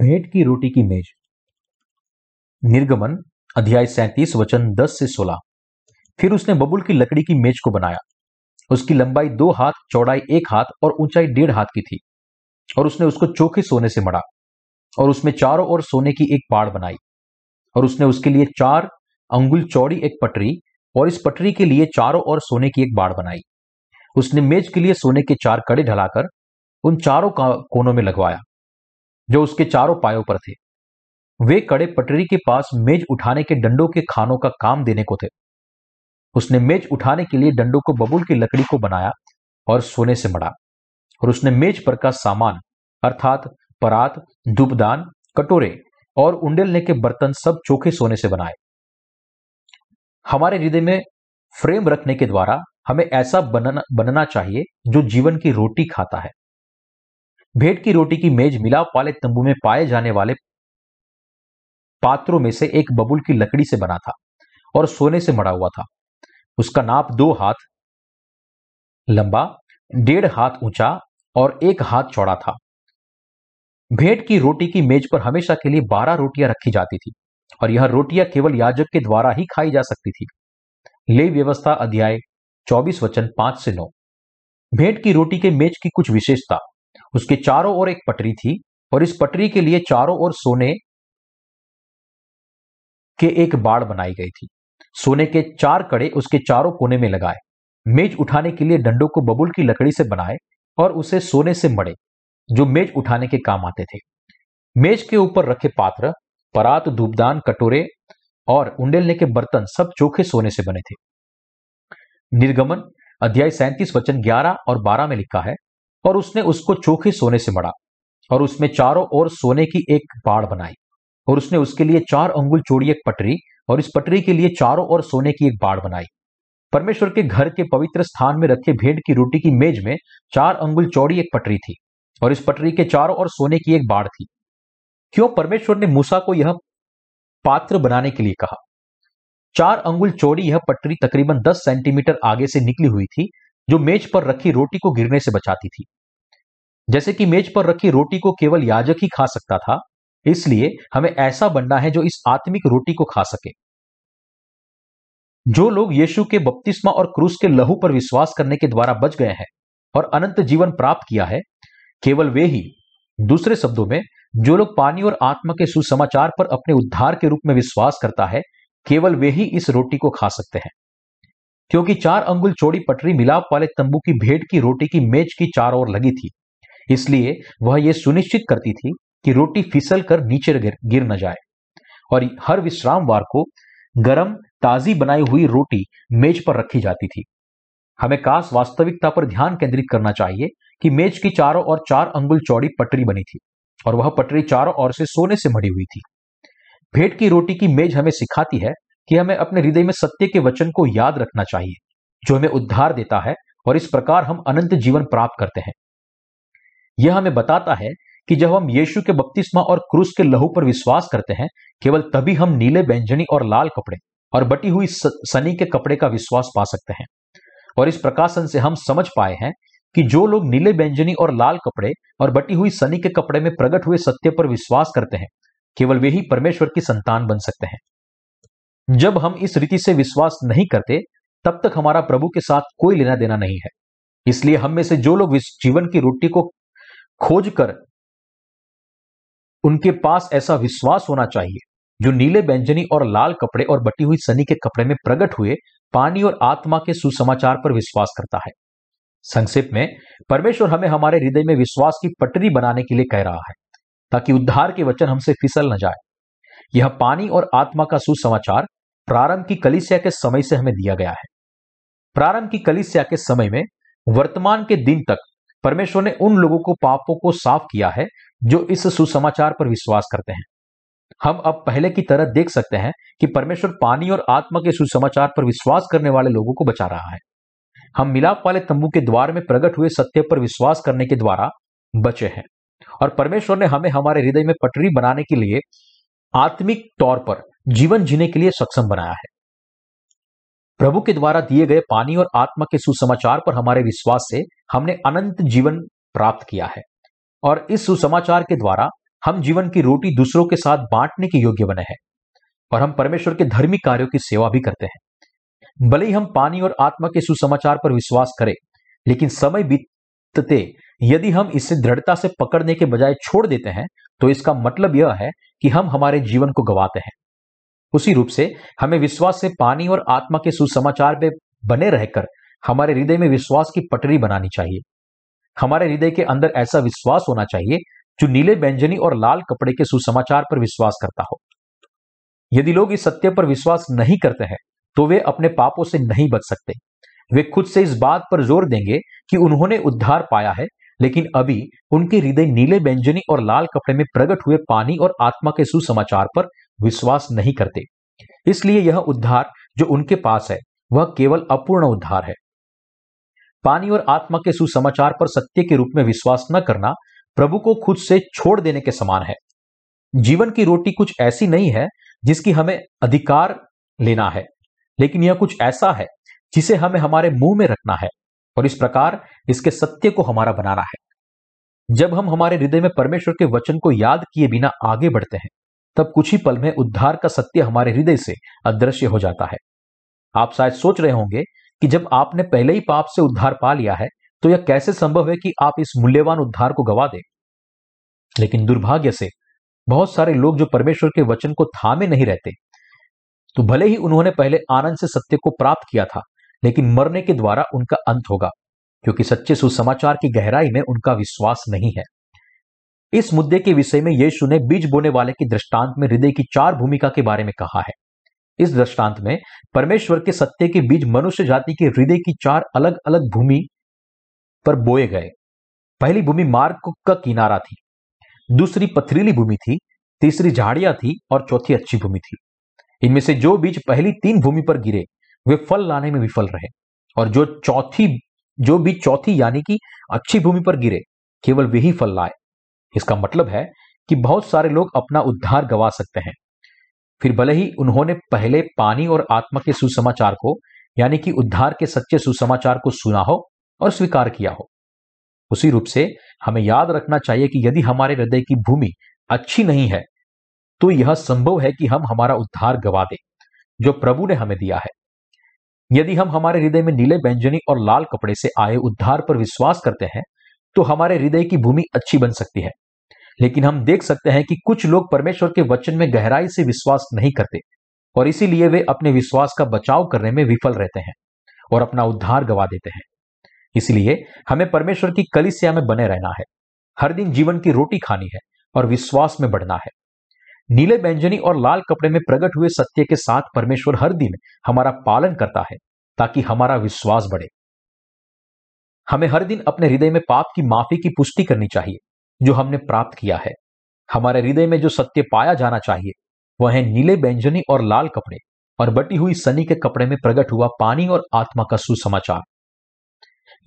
भेंट की रोटी की मेज। निर्गमन, अध्याय सैंतीस, वचन दस से सोलह। फिर उसने बबुल की लकड़ी की मेज को बनाया। उसकी लंबाई दो हाथ, चौड़ाई एक हाथ और ऊंचाई डेढ़ हाथ की थी। और उसने उसको चोखे सोने से मड़ा और उसमें चारों ओर सोने की एक पाड़ बनाई। और उसने उसके लिए चार अंगुल चौड़ी एक पटरी और इस पटरी के लिए चारों ओर सोने की एक बाड़ बनाई। उसने मेज के लिए सोने के चार कड़े ढलाकर उन चारों कोनों में लगवाया। जो उसके चारों पायों पर थे। वे कड़े पटरी के पास मेज उठाने के डंडों के खानों का काम देने को थे। उसने मेज उठाने के लिए डंडों को बबुल की लकड़ी को बनाया और सोने से मड़ा और उसने मेज पर का सामान, अर्थात परात, धूपदान, कटोरे और उंडेलने के बर्तन सब चोखे सोने से बनाए। हमारे हृदय में फ्रेम रखने के द्वारा हमें ऐसा बनना बनना चाहिए जो जीवन की रोटी खाता है। भेंट की रोटी की मेज मिलाप वाले तंबू में पाए जाने वाले पात्रों में से एक बबुल की लकड़ी से बना था और सोने से मड़ा हुआ था। उसका नाप दो हाथ लंबा, डेढ़ हाथ ऊँचा और एक हाथ चौड़ा था। भेंट की रोटी की मेज पर हमेशा के लिए बारह रोटियाँ रखी जाती थी और यह रोटियाँ केवल याजक के द्वारा ही खाई जा सकती थी। ले व्यवस्था अध्याय चौबीस वचन पाँच से नौ। भेंट की रोटी के मेज की कुछ विशेषता। उसके चारों ओर एक पटरी थी और इस पटरी के लिए चारों ओर सोने के एक बाड़ बनाई गई थी। सोने के चार कड़े उसके चारों कोने में लगाए। मेज उठाने के लिए डंडों को बबुल की लकड़ी से बनाए और उसे सोने से मड़े, जो मेज उठाने के काम आते थे। मेज के ऊपर रखे पात्र, परात, धूपदान, कटोरे और उंडेलने के बर्तन सब चोखे सोने से बने थे। निर्गमन, अध्याय सैंतीस, वचन ग्यारह और बारह में लिखा है और उसने उसको चोखे सोने से मड़ा और उसमें चारों ओर सोने की एक बाढ़ बनाई और उसने उसके लिए चार अंगुल चौड़ी एक पटरी और इस पटरी के लिए चारों ओर सोने की एक बाढ़ बनाई। परमेश्वर के घर के पवित्र स्थान में रखे भेंट की रोटी की मेज में चार अंगुल चौड़ी एक पटरी थी और इस पटरी के चारों ओर सोने की एक बाढ़ थी। क्यों परमेश्वर ने मूसा को यह पात्र बनाने के लिए कहा? चार अंगुल चौड़ी यह पटरी तकरीबन 10 सेंटीमीटर आगे से निकली हुई थी जो मेज पर रखी रोटी को गिरने से बचाती थी। जैसे कि मेज पर रखी रोटी को केवल याजक ही खा सकता था, इसलिए हमें ऐसा बनना है जो इस आत्मिक रोटी को खा सके। जो लोग यीशु के बपतिस्मा और क्रूस के लहू पर विश्वास करने के द्वारा बच गए हैं और अनंत जीवन प्राप्त किया है, केवल वे ही, दूसरे शब्दों में, जो लोग पानी और आत्मा के सुसमाचार पर अपने उद्धार के रूप में विश्वास करता है, केवल वे ही इस रोटी को खा सकते हैं। क्योंकि चार अंगुल चौड़ी पटरी मिलाप वाले तंबू की भेंट की रोटी की मेज की चार ओर लगी थी। इसलिए वह यह सुनिश्चित करती थी कि रोटी फिसल कर नीचे गिर, न जाए। और हर विश्रामवार को गरम ताजी बनाई हुई रोटी मेज पर रखी जाती थी। हमें काश वास्तविकता पर ध्यान केंद्रित करना चाहिए कि मेज की चारों ओर चार अंगुल चौड़ी पटरी बनी थी और वह पटरी चारों ओर से सोने से मड़ी हुई थी। भेंट की रोटी की मेज हमें सिखाती है कि हमें अपने हृदय में सत्य के वचन को याद रखना चाहिए, जो हमें उद्धार देता है और इस प्रकार हम अनंत जीवन प्राप्त करते हैं। यह हमें बताता है कि जब हम यीशु के बपतिस्मा और क्रूस के लहू पर विश्वास करते हैं, केवल तभी हम नीले व्यंजनी और लाल कपड़े और बटी हुई सनी के कपड़े का विश्वास पा सकते हैं। और इस प्रकाशन से हम समझ पाए हैं कि जो लोग नीले व्यंजनी और लाल कपड़े और बटी हुई सनी के कपड़े में प्रकट हुए सत्य पर विश्वास करते हैं, केवल वे ही परमेश्वर की संतान बन सकते हैं। जब हम इस रीति से विश्वास नहीं करते, तब तक हमारा प्रभु के साथ कोई लेना देना नहीं है। इसलिए हम में से जो लोग जीवन की रोटी को खोज कर उनके पास ऐसा विश्वास होना चाहिए, जो नीले व्यंजनी और लाल कपड़े और बटी हुई सनी के कपड़े में प्रकट हुए, पानी और आत्मा के सुसमाचार पर विश्वास करता है। संक्षेप में, परमेश्वर हमें हमारे हृदय में विश्वास की पटरी बनाने के लिए कह रहा है, ताकि उद्धार के वचन हमसे फिसल न जाए। यह पानी और आत्मा का सुसमाचार प्रारंभ की कलिसिया के समय से हमें दिया गया है। प्रारंभ की कलिसिया के समय में वर्तमान के दिन तक परमेश्वर ने उन लोगों को पापों को साफ़ किया है जो इस सुसमाचार पर विश्वास करते हैं। हम अब पहले की तरह देख सकते हैं कि परमेश्वर पानी और आत्मा के सुसमाचार पर विश्वास करने वाले लोगों को बचा रहा है। हम मिलाप वाले तंबू के द्वार में प्रकट हुए सत्य पर विश्वास करने के द्वारा बचे हैं। और परमेश्वर ने हमें हमारे हृदय में पटरी बनाने के लिए आत्मिक तौर पर जीवन जीने के लिए सक्षम बनाया है। प्रभु के द्वारा दिए गए पानी और आत्मा के सुसमाचार पर हमारे विश्वास से हमने अनंत जीवन प्राप्त किया है और इस सुसमाचार के द्वारा हम जीवन की रोटी दूसरों के साथ बांटने के योग्य बने हैं और हम परमेश्वर के धर्मी कार्यों की सेवा भी करते हैं। भले ही हम पानी और आत्मा के सुसमाचार पर विश्वास करें, लेकिन समय बीतते यदि हम इसे दृढ़ता से पकड़ने के बजाय छोड़ देते हैं तो इसका मतलब यह है कि हम हमारे जीवन को गवाते हैं। उसी रूप से हमें विश्वास से पानी और आत्मा के सुसमाचार में बने रहकर हमारे हृदय में विश्वास की पटरी बनानी चाहिए। हमारे हृदय के अंदर ऐसा विश्वास होना चाहिए जो नीले व्यंजनी और लाल कपड़े के सुसमाचार पर विश्वास करता हो। यदि लोग इस सत्य पर विश्वास नहीं करते हैं तो वे अपने पापों से नहीं बच सकते। वे खुद से इस बात पर ज़ोर देंगे कि उन्होंने उद्धार पाया है लेकिन अभी उनके हृदय नीले व्यंजनी और लाल कपड़े में प्रकट हुए पानी और आत्मा के सुसमाचार पर विश्वास नहीं करते। इसलिए यह उद्धार जो उनके पास है, वह केवल अपूर्ण उद्धार है। पानी और आत्मा के सुसमाचार पर सत्य के रूप में विश्वास न करना प्रभु को खुद से छोड़ देने के समान है। जीवन की रोटी कुछ ऐसी नहीं है जिसकी हमें अधिकार लेना है, लेकिन यह कुछ ऐसा है जिसे हमें हमारे मुँह में रखना है। और इस प्रकार इसके सत्य को हमारा बनाना है। जब हम हमारे हृदय में परमेश्वर के वचन को याद किए बिना आगे बढ़ते हैं, तब कुछ ही पल में उद्धार का सत्य हमारे हृदय से अदृश्य हो जाता है। आप शायद सोच रहे होंगे कि जब आपने पहले ही पाप से उद्धार पा लिया है तो यह कैसे संभव है कि आप इस मूल्यवान उद्धार को गवा दें? लेकिन दुर्भाग्य से बहुत सारे लोग जो परमेश्वर के वचन को थामे नहीं रहते तो भले ही उन्होंने पहले आनंद से सत्य को प्राप्त किया था लेकिन मरने के द्वारा उनका अंत होगा, क्योंकि सच्चे सुसमाचार की गहराई में उनका विश्वास नहीं है। इस मुद्दे के विषय में यीशु ने बीज बोने वाले के दृष्टांत में हृदय की चार भूमिका के बारे में कहा है। इस दृष्टांत में परमेश्वर के सत्य के बीज मनुष्य जाति के हृदय की चार अलग अलग भूमि पर बोए गए। पहली भूमि मार्ग का किनारा थी, दूसरी पथरीली भूमि थी, तीसरी झाड़ियाँ थी और चौथी अच्छी भूमि थी। इनमें से जो बीज पहली तीन भूमि पर गिरे वे फल लाने में विफल रहे और जो चौथी, जो भी चौथी यानी कि अच्छी भूमि पर गिरे, केवल वे ही फल लाए। इसका मतलब है कि बहुत सारे लोग अपना उद्धार गवा सकते हैं। फिर भले ही उन्होंने पहले पानी और आत्मा के सुसमाचार को, यानी कि उद्धार के सच्चे सुसमाचार को सुना हो और स्वीकार किया हो। उसी रूप से हमें याद रखना चाहिए कि यदि हमारे हृदय की भूमि अच्छी नहीं है तो यह संभव है कि हम हमारा उद्धार गवा दें, जो प्रभु ने हमें दिया है। यदि हम हमारे हृदय में नीले व्यंजनी और लाल कपड़े से आए उद्धार पर विश्वास करते हैं तो हमारे हृदय की भूमि अच्छी बन सकती है। लेकिन हम देख सकते हैं कि कुछ लोग परमेश्वर के वचन में गहराई से विश्वास नहीं करते, और इसीलिए वे अपने विश्वास का बचाव करने में विफल रहते हैं और अपना उद्धार गवा देते हैं। इसलिए हमें परमेश्वर की कलिसिया में बने रहना है। हर दिन जीवन की रोटी खानी है और विश्वास में बढ़ना है। नीले व्यंजनी और लाल कपड़े में प्रकट हुए सत्य के साथ परमेश्वर हर दिन हमारा पालन करता है, ताकि हमारा विश्वास बढ़े। हमें हर दिन अपने हृदय में पाप की माफ़ी की पुष्टि करनी चाहिए, जो हमने प्राप्त किया है। हमारे हृदय में जो सत्य पाया जाना चाहिए, वह है नीले व्यंजनी और लाल कपड़े और बटी हुई सनी के कपड़े में प्रकट हुआ पानी और आत्मा का सुसमाचार।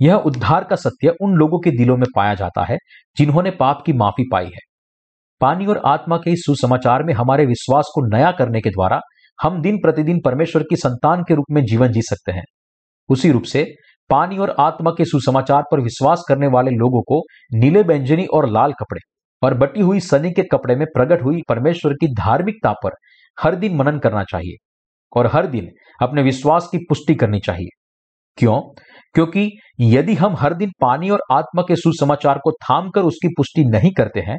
यह उद्धार का सत्य उन लोगों के दिलों में पाया जाता है, जिन्होंने पाप की माफ़ी पाई है। पानी और आत्मा के इस सुसमाचार में हमारे विश्वास को नया करने के द्वारा हम दिन प्रतिदिन परमेश्वर की संतान के रूप में जीवन जी सकते हैं। उसी रूप से पानी और आत्मा के सुसमाचार पर विश्वास करने वाले लोगों को नीले व्यंजनी और लाल कपड़े और बटी हुई सनी के कपड़े में प्रकट हुई परमेश्वर की धार्मिकता पर हर दिन मनन करना चाहिए और हर दिन अपने विश्वास की पुष्टि करनी चाहिए। क्यों? क्योंकि यदि हम हर दिन पानी और आत्मा के सुसमाचार को थाम कर उसकी पुष्टि नहीं करते हैं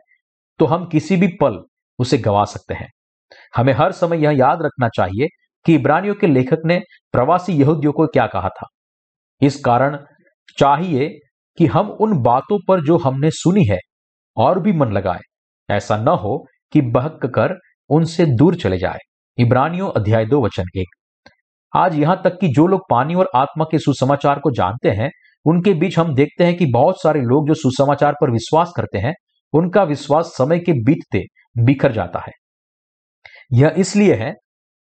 तो हम किसी भी पल उसे गवा सकते हैं। हमें हर समय यह याद रखना चाहिए कि इब्रानियों के लेखक ने प्रवासी यहूदियों को क्या कहा था। इस कारण चाहिए कि हम उन बातों पर जो हमने सुनी है और भी मन लगाए। ऐसा न हो कि बहक कर उनसे दूर चले जाए। इब्रानियों अध्याय दो वचन एक। आज यहाँ तक कि जो लोग पानी और आत्मा के सुसमाचार को जानते हैं, उनके बीच हम देखते हैं कि बहुत सारे लोग जो सुसमाचार पर विश्वास करते हैं उनका विश्वास समय के बीतते बिखर जाता है। यह इसलिए है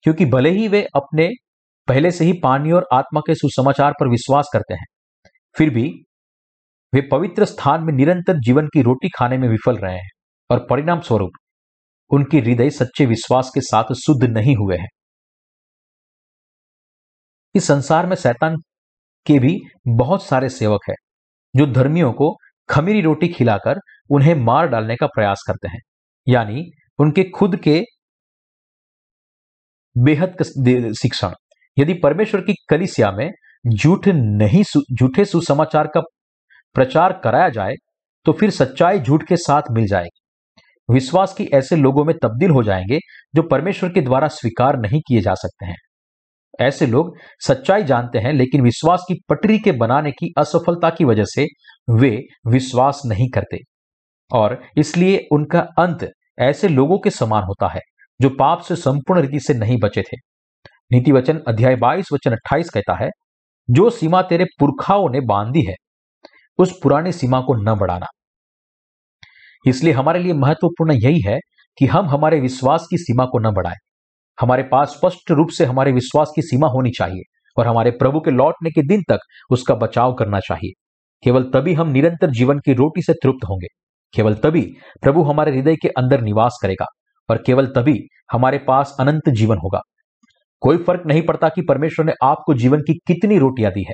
क्योंकि भले ही वे अपने पहले से ही पानी और आत्मा के सुसमाचार पर विश्वास करते हैं, फिर भी वे पवित्र स्थान में निरंतर जीवन की रोटी खाने में विफल रहे हैं और परिणाम स्वरूप उनकी हृदय सच्चे विश्वास के साथ शुद्ध नहीं हुए हैं। इस संसार में शैतान के भी बहुत सारे सेवक हैं, जो धर्मियों को खमीरी रोटी खिलाकर उन्हें मार डालने का प्रयास करते हैं। यानी उनके खुद के बेहद शिक्षण। यदि परमेश्वर की कलिसिया में झूठ नहीं झूठे सुसमाचार का प्रचार कराया जाए तो फिर सच्चाई झूठ के साथ मिल जाएगी। विश्वास की ऐसे लोगों में तब्दील हो जाएँगे, जो परमेश्वर के द्वारा स्वीकार नहीं किए जा सकते हैं। ऐसे लोग सच्चाई जानते हैं, लेकिन विश्वास की पटरी के बनाने की असफलता की वजह से वे विश्वास नहीं करते। और इसलिए उनका अंत ऐसे लोगों के समान होता है, जो पाप से संपूर्ण रीति से नहीं बचे थे। नीति वचन अध्याय बाईस, वचन अट्ठाईस कहता है, जो सीमा तेरे पुरखाओं ने बांधी है, उस पुरानी सीमा को न बढ़ाना। इसलिए हमारे लिए महत्वपूर्ण यही है कि हम हमारे विश्वास की सीमा को न बढ़ाएँ। हमारे पास स्पष्ट रूप से हमारे विश्वास की सीमा होनी चाहिए और हमारे प्रभु के लौटने के दिन तक उसका बचाव करना चाहिए। केवल तभी हम निरंतर जीवन की रोटी से तृप्त होंगे। केवल तभी प्रभु हमारे हृदय के अंदर निवास करेगा और केवल तभी हमारे पास अनंत जीवन होगा। कोई फ़र्क नहीं पड़ता कि परमेश्वर ने आपको जीवन की कितनी रोटियाँ दी है।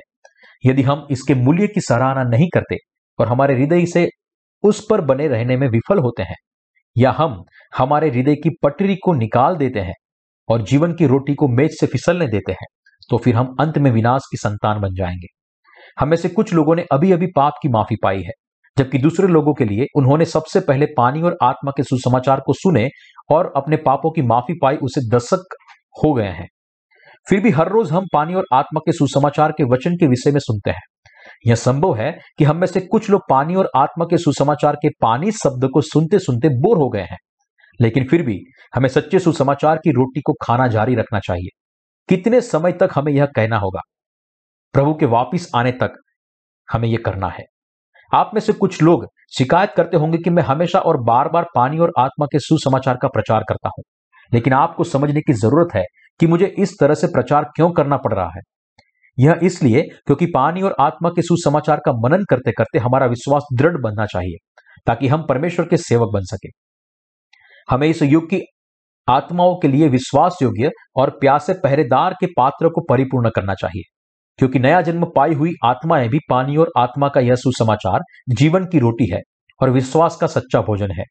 यदि हम इसके मूल्य की सराहना नहीं करते और हमारे हृदय से उस पर बने रहने में विफल होते हैं, या हम हमारे हृदय की पटरी को निकाल देते हैं और जीवन की रोटी को मेज से फिसलने देते हैं तो फिर हम अंत में विनाश की संतान बन जाएँगे। हमें से कुछ लोगों ने अभी अभी पाप की माफ़ी पाई है। जबकि दूसरे लोगों के लिए उन्होंने सबसे पहले पानी और आत्मा के सुसमाचार को सुने और अपने पापों की माफ़ी पाई, उसे दशक हो गए हैं। फिर भी हर रोज हम पानी और आत्मा के सुसमाचार के वचन के विषय में सुनते हैं। यह संभव है कि हम में से कुछ लोग पानी और आत्मा के सुसमाचार के पानी शब्द को सुनते सुनते बोर हो गए हैं। लेकिन फिर भी हमें सच्चे सुसमाचार की रोटी को खाना जारी रखना चाहिए। कितने समय तक हमें यह कहना होगा? प्रभु के वापिस आने तक हमें यह करना है। आप में से कुछ लोग शिकायत करते होंगे कि मैं हमेशा और बार बार पानी और आत्मा के सुसमाचार का प्रचार करता हूँ। लेकिन आपको समझने की ज़रूरत है कि मुझे इस तरह से प्रचार क्यों करना पड़ रहा है। यह इसलिए क्योंकि पानी और आत्मा के सुसमाचार का मनन करते करते हमारा विश्वास दृढ़ बनना चाहिए, ताकि हम परमेश्वर के सेवक बन सके। हमें इस युग की आत्माओं के लिए विश्वास योग्य और प्यासे पहरेदार के पात्र को परिपूर्ण करना चाहिए। क्योंकि नया जन्म पाई हुई आत्माएँ भी पानी और आत्मा का यह सुसमाचार जीवन की रोटी है और विश्वास का सच्चा भोजन है।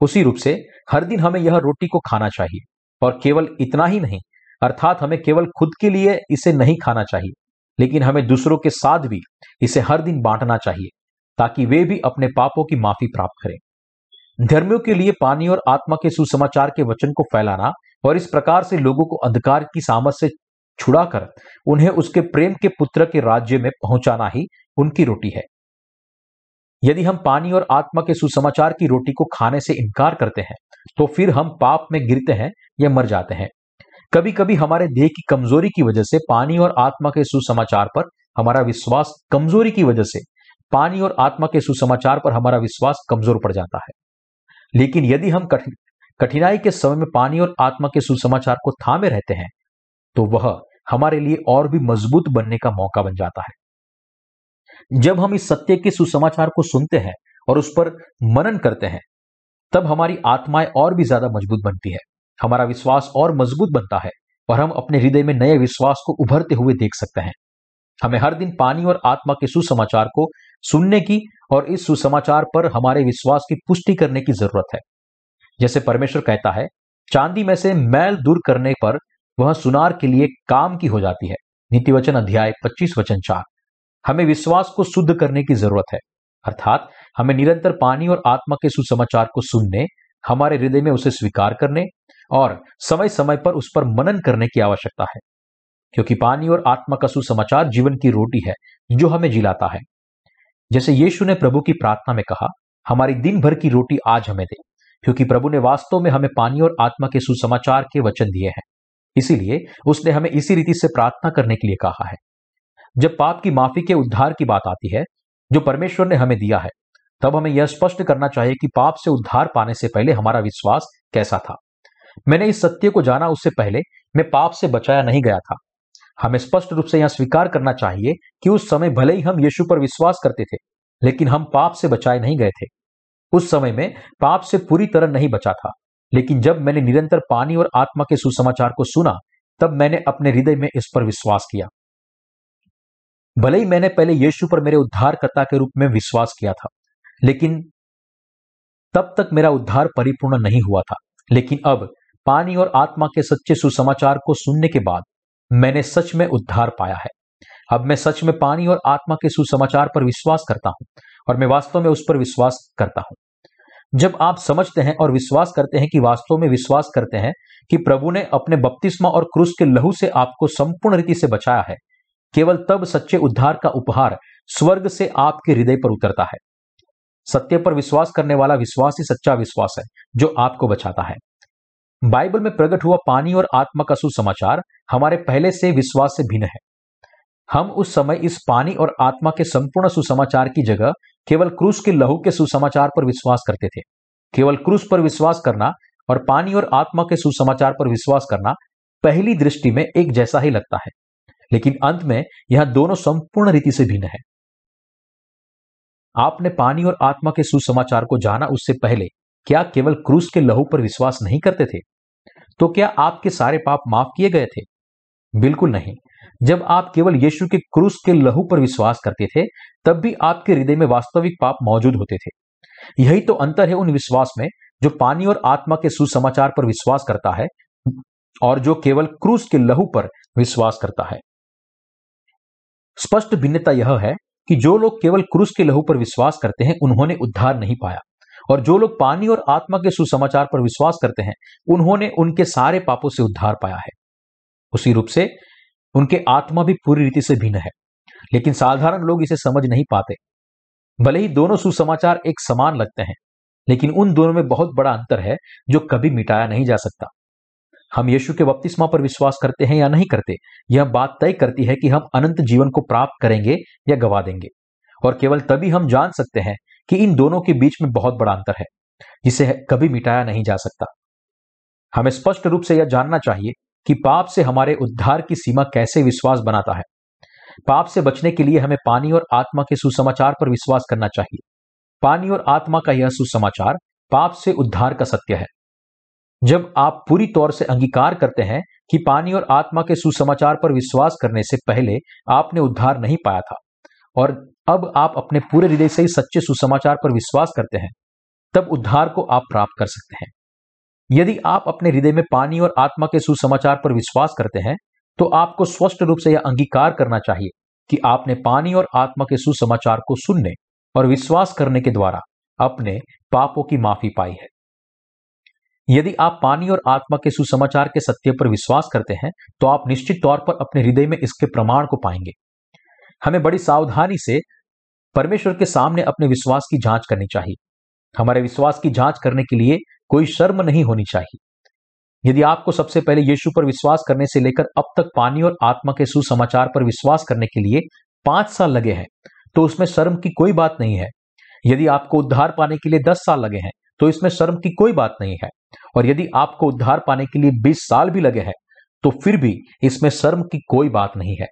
उसी रूप से हर दिन हमें यह रोटी को खाना चाहिए और केवल इतना ही नहीं, अर्थात हमें केवल खुद के लिए इसे नहीं खाना चाहिए, लेकिन हमें दूसरों के साथ भी इसे हर दिन बांटना चाहिए, ताकि वे भी अपने पापों की माफ़ी प्राप्त करें। धर्मियों के लिए पानी और आत्मा के सुसमाचार के वचन को फैलाना और इस प्रकार से लोगों को अंधकार की सामत से छुड़ाकर उन्हें उसके प्रेम के पुत्र के राज्य में पहुंचाना ही उनकी रोटी है। यदि हम पानी और आत्मा के सुसमाचार की रोटी को खाने से इनकार करते हैं तो फिर हम पाप में गिरते हैं या मर जाते हैं। कभी कभी हमारे देह की कमज़ोरी की वजह से पानी और आत्मा के सुसमाचार पर हमारा विश्वास कमज़ोरी की वजह से, पानी और आत्मा के सुसमाचार पर हमारा विश्वास कमज़ोर पड़ जाता है। लेकिन यदि हम कठिनाई के समय में पानी और आत्मा के सुसमाचार को थामे रहते हैं तो वह हमारे लिए और भी मज़बूत बनने का मौका बन जाता है। जब हम इस सत्य के सुसमाचार को सुनते हैं और उस पर मनन करते हैं, तब हमारी आत्माएँ और भी ज़्यादा मज़बूत बनती है। हमारा विश्वास और मज़बूत बनता है और हम अपने हृदय में नए विश्वास को उभरते हुए देख सकते हैं। हमें हर दिन पानी और आत्मा के सुसमाचार को सुनने की और इस सुसमाचार पर हमारे विश्वास की पुष्टि करने की ज़रूरत है। जैसे परमेश्वर कहता है, चांदी में से मैल दूर करने पर वह सुनार के लिए काम की हो जाती है। नीति वचन अध्याय 25 वचन चार। हमें विश्वास को शुद्ध करने की ज़रूरत है। अर्थात हमें निरंतर पानी और आत्मा के सुसमाचार को सुनने, हमारे हृदय में उसे स्वीकार करने और समय समय पर उस पर मनन करने की आवश्यकता है। क्योंकि पानी और आत्मा का सुसमाचार जीवन की रोटी है, जो हमें जिलाता है। जैसे यीशु ने प्रभु की प्रार्थना में कहा, हमारी दिन भर की रोटी आज हमें दे, क्योंकि प्रभु ने वास्तव में हमें पानी और आत्मा के सुसमाचार के वचन दिए हैं। इसीलिए उसने हमें इसी रीति से प्रार्थना करने के लिए कहा है। जब पाप की माफ़ी के उद्धार की बात आती है, जो परमेश्वर ने हमें दिया है, तब हमें यह स्पष्ट करना चाहिए कि पाप से उद्धार पाने से पहले हमारा विश्वास कैसा था। मैंने इस सत्य को जाना उससे पहले मैं पाप से बचाया नहीं गया था। हमें स्पष्ट रूप से यह स्वीकार करना चाहिए कि उस समय भले ही हम यीशु पर विश्वास करते थे, लेकिन हम पाप से बचाए नहीं गए थे। उस समय में पाप से पूरी तरह नहीं बचा था। लेकिन जब मैंने निरंतर पानी और आत्मा के सुसमाचार को सुना, तब मैंने अपने हृदय में इस पर विश्वास किया। भले ही मैंने पहले यीशु पर मेरे उद्धारकर्ता के रूप में विश्वास किया था, लेकिन तब तक मेरा उद्धार परिपूर्ण नहीं हुआ था। लेकिन अब पानी और आत्मा के सच्चे सुसमाचार को सुनने के बाद मैंने सच में उद्धार पाया है। अब मैं सच में पानी और आत्मा के सुसमाचार पर विश्वास करता हूँ और मैं वास्तव में उस पर विश्वास करता हूँ। जब आप समझते हैं और विश्वास करते हैं कि वास्तव में विश्वास करते हैं कि प्रभु ने अपने बपतिस्मा और क्रूस के लहू से आपको संपूर्ण रीति से बचाया है, केवल तब सच्चे उद्धार का उपहार स्वर्ग से आपके हृदय पर उतरता है। सत्य पर विश्वास करने वाला विश्वास ही सच्चा विश्वास है, जो आपको बचाता है। बाइबल में प्रकट हुआ पानी और आत्मा का सुसमाचार हमारे पहले से विश्वास से भिन्न है। हम उस समय इस पानी और आत्मा के संपूर्ण सुसमाचार की जगह केवल क्रूस के लहू के सुसमाचार पर विश्वास करते थे। केवल क्रूस पर विश्वास करना और पानी और आत्मा के सुसमाचार पर विश्वास करना पहली दृष्टि में एक जैसा ही लगता है। लेकिन अंत में यह दोनों संपूर्ण रीति से भिन्न है। आपने पानी और आत्मा के सुसमाचार को जाना उससे पहले क्या केवल क्रूस के लहू पर विश्वास नहीं करते थे? तो क्या आपके सारे पाप माफ़ किए गए थे? बिल्कुल नहीं। जब आप केवल यीशु के क्रूस के लहू पर विश्वास करते थे, तब भी आपके हृदय में वास्तविक पाप मौजूद होते थे। यही तो अंतर है उन विश्वास में, जो पानी और आत्मा के सुसमाचार पर विश्वास करता है और जो केवल क्रूस के लहू पर विश्वास करता है। स्पष्ट भिन्नता यह है कि जो लोग केवल क्रूस के लहू पर विश्वास करते हैं, उन्होंने उद्धार नहीं पाया। और जो लोग पानी और आत्मा के सुसमाचार पर विश्वास करते हैं, उन्होंने उनके सारे पापों से उद्धार पाया है। उसी रूप से उनके आत्मा भी पूरी रीति से भिन्न है। लेकिन साधारण लोग इसे समझ नहीं पाते। भले ही दोनों सुसमाचार एक समान लगते हैं, लेकिन उन दोनों में बहुत बड़ा अंतर है जो कभी मिटाया नहीं जा सकता। हम यीशु के बपतिस्मा पर विश्वास करते हैं या नहीं करते, यह बात तय करती है कि हम अनंत जीवन को प्राप्त करेंगे या गवा देंगे। और केवल तभी हम जान सकते हैं कि इन दोनों के बीच में बहुत बड़ा अंतर है, जिसे कभी मिटाया नहीं जा सकता। हमें स्पष्ट रूप से यह जानना चाहिए कि पाप से हमारे उद्धार की सीमा कैसे विश्वास बनाता है। पाप से बचने के लिए हमें पानी और आत्मा के सुसमाचार पर विश्वास करना चाहिए। पानी और आत्मा का यह सुसमाचार पाप से उद्धार का सत्य है। जब आप पूरी तौर से अंगीकार करते हैं कि पानी और आत्मा के सुसमाचार पर विश्वास करने से पहले आपने उद्धार नहीं पाया था और अब आप अपने पूरे हृदय से ही सच्चे सुसमाचार पर विश्वास करते हैं, तब उद्धार को आप प्राप्त कर सकते हैं। यदि आप अपने हृदय में पानी और आत्मा के सुसमाचार पर विश्वास करते हैं तो आपको स्पष्ट रूप से यह अंगीकार करना चाहिए कि आपने पानी और आत्मा के सुसमाचार को सुनने और विश्वास करने के द्वारा अपने पापों की माफ़ी पाई है। यदि आप पानी और आत्मा के सुसमाचार के सत्य पर विश्वास करते हैं तो आप निश्चित तौर पर अपने हृदय में इसके प्रमाण को पाएँगे। हमें बड़ी सावधानी से परमेश्वर के सामने अपने विश्वास की जाँच करनी चाहिए। हमारे विश्वास की जाँच करने के लिए कोई शर्म नहीं होनी चाहिए। यदि आपको सबसे पहले यीशु पर विश्वास करने से लेकर अब तक पानी और आत्मा के सुसमाचार पर विश्वास करने के लिए पाँच साल लगे हैं तो उसमें शर्म की कोई बात नहीं है। यदि आपको उद्धार पाने के लिए दस साल लगे हैं तो इसमें शर्म की कोई बात नहीं है। और यदि आपको उद्धार पाने के लिए बीस साल भी लगे हैं तो फिर भी इसमें शर्म की कोई बात नहीं है।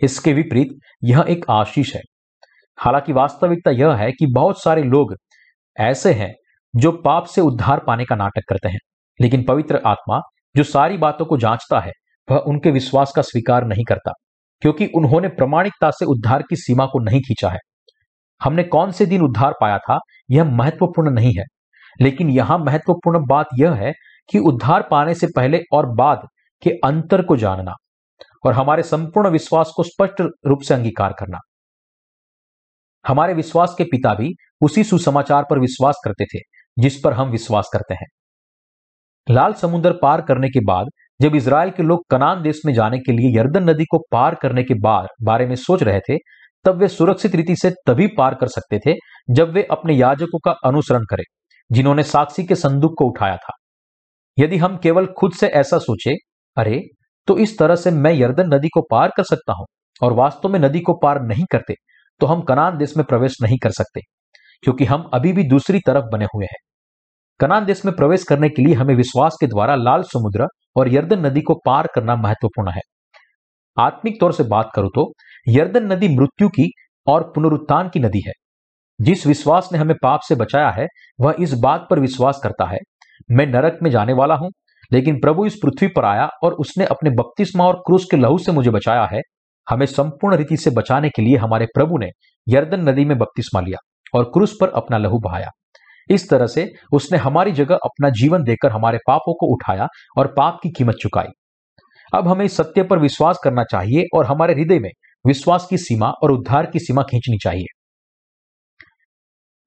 इसके विपरीत यह एक आशीष है। हालाँकि वास्तविकता यह है कि बहुत सारे लोग ऐसे हैं जो पाप से उद्धार पाने का नाटक करते हैं। लेकिन पवित्र आत्मा जो सारी बातों को जांचता है, वह उनके विश्वास का स्वीकार नहीं करता, क्योंकि उन्होंने प्रमाणिकता से उद्धार की सीमा को नहीं खींचा है। हमने कौन से दिन उद्धार पाया था, यह महत्वपूर्ण नहीं है। लेकिन यहाँ महत्वपूर्ण बात यह है कि उद्धार पाने से पहले और बाद के अंतर को जानना और हमारे संपूर्ण विश्वास को स्पष्ट रूप से अंगीकार करना। हमारे विश्वास के पिता भी उसी सुसमाचार पर विश्वास करते थे जिस पर हम विश्वास करते हैं। लाल समुद्र पार करने के बाद, जब इसराइल के लोग कनान देश में जाने के लिए यर्दन नदी को पार करने के बाद बारे में सोच रहे थे, तब वे सुरक्षित रीति से तभी पार कर सकते थे, जब वे अपने याजकों का अनुसरण करें, जिन्होंने साक्षी के संदूक को उठाया था। यदि हम केवल खुद से ऐसा सोचे, अरे तो इस तरह से मैं यर्दन नदी को पार कर सकता हूँ, और वास्तव में नदी को पार नहीं करते तो हम कनान देश में प्रवेश नहीं कर सकते। क्योंकि हम अभी भी दूसरी तरफ़ बने हुए हैं। कनान देश में प्रवेश करने के लिए हमें विश्वास के द्वारा लाल समुद्र और यर्दन नदी को पार करना महत्वपूर्ण है। आत्मिक तौर से बात करूँ तो यर्दन नदी मृत्यु की और पुनरुत्थान की नदी है। जिस विश्वास ने हमें पाप से बचाया है, वह इस बात पर विश्वास करता है, मैं नरक में जाने वाला हूँ, लेकिन प्रभु इस पृथ्वी पर आया और उसने अपने बपतिस्मा और क्रूस के लहू से मुझे बचाया है। हमें संपूर्ण रीति से बचाने के लिए हमारे प्रभु ने यर्दन नदी में बपतिस्मा लिया। और क्रूस पर अपना लहू बहाया। इस तरह से उसने हमारी जगह अपना जीवन देकर हमारे पापों को उठाया और पाप की कीमत चुकाई। अब हमें इस सत्य पर विश्वास करना चाहिए और हमारे हृदय में विश्वास की सीमा और उद्धार की सीमा खींचनी चाहिए।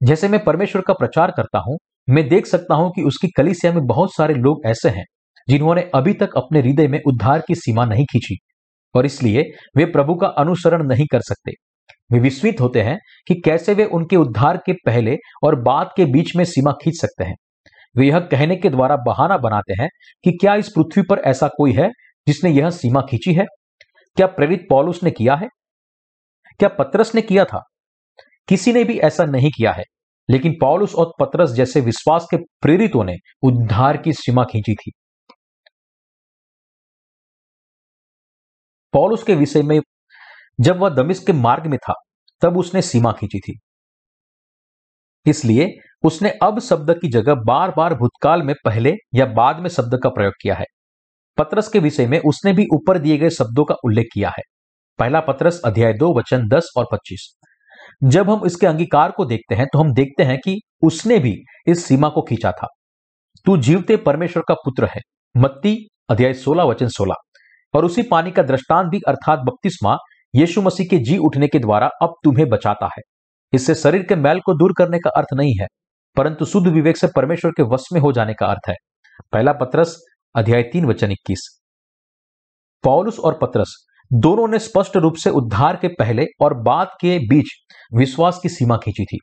जैसे मैं परमेश्वर का प्रचार करता हूँ, मैं देख सकता हूँ कि उसकी कलिसिया में बहुत सारे लोग ऐसे हैं, जिन्होंने अभी तक अपने हृदय में उद्धार की सीमा नहीं खींची और इसलिए वे प्रभु का अनुसरण नहीं कर सकते। वे विस्मित होते हैं कि कैसे वे उनके उद्धार के पहले और बाद के बीच में सीमा खींच सकते हैं। वे यह कहने के द्वारा बहाना बनाते हैं कि क्या इस पृथ्वी पर ऐसा कोई है जिसने यह सीमा खींची है? क्या प्रेरित पॉलुस ने किया है? क्या पत्रस ने किया था? किसी ने भी ऐसा नहीं किया है। लेकिन पॉलुस और पत्रस जैसे विश्वास के प्रेरितों ने उद्धार की सीमा खींची थी। पॉलुस के विषय में जब वह दमिश के मार्ग में था, तब उसने सीमा खींची थी। इसलिए उसने अब शब्द की जगह बार बार भूतकाल में पहले या बाद में शब्द का प्रयोग किया है। पत्रस के विषय में उसने भी ऊपर दिए गए शब्दों का उल्लेख किया है। पहला पत्रस अध्याय दो, वचन दस और पच्चीस। जब हम इसके अंगीकार को देखते हैं तो हम देखते हैं कि उसने भी इस सीमा को खींचा था। तू जीवते परमेश्वर का पुत्र है, मत्ती अध्याय सोलह, वचन सोलह। और उसी पानी का दृष्टांत भी अर्थात बपतिस्मा यीशु मसीह के जी उठने के द्वारा अब तुम्हें बचाता है। इससे शरीर के मैल को दूर करने का अर्थ नहीं है, परंतु शुद्ध विवेक से परमेश्वर के वश में हो जाने का अर्थ है। पहला पत्रस, अध्याय तीन, वचन इक्कीस। पौलुस और पत्रस दोनों ने स्पष्ट रूप से उद्धार के पहले और बाद के बीच विश्वास की सीमा खींची थी।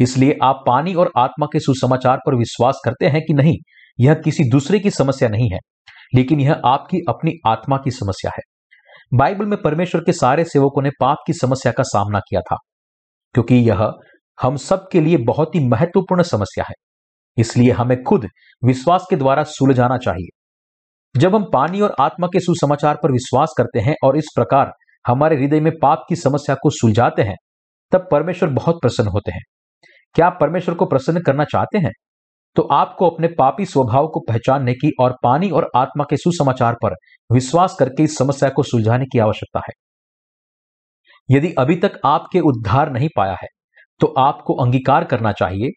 इसलिए आप पानी और आत्मा के सुसमाचार पर विश्वास करते हैं कि नहीं, यह किसी दूसरे की समस्या नहीं है, लेकिन यह आपकी अपनी आत्मा की समस्या है। बाइबल में परमेश्वर के सारे सेवकों ने पाप की समस्या का सामना किया था, क्योंकि यह हम सब के लिए बहुत ही महत्वपूर्ण समस्या है। इसलिए हमें खुद विश्वास के द्वारा सुलझाना चाहिए। जब हम पानी और आत्मा के सुसमाचार पर विश्वास करते हैं और इस प्रकार हमारे हृदय में पाप की समस्या को सुलझाते हैं, तब परमेश्वर बहुत प्रसन्न होते हैं। क्या आप परमेश्वर को प्रसन्न करना चाहते हैं? तो आपको अपने पापी स्वभाव को पहचानने की और पानी और आत्मा के सुसमाचार पर विश्वास करके इस समस्या को सुलझाने की आवश्यकता है। यदि अभी तक आपके उद्धार नहीं पाया है तो आपको अंगीकार करना चाहिए,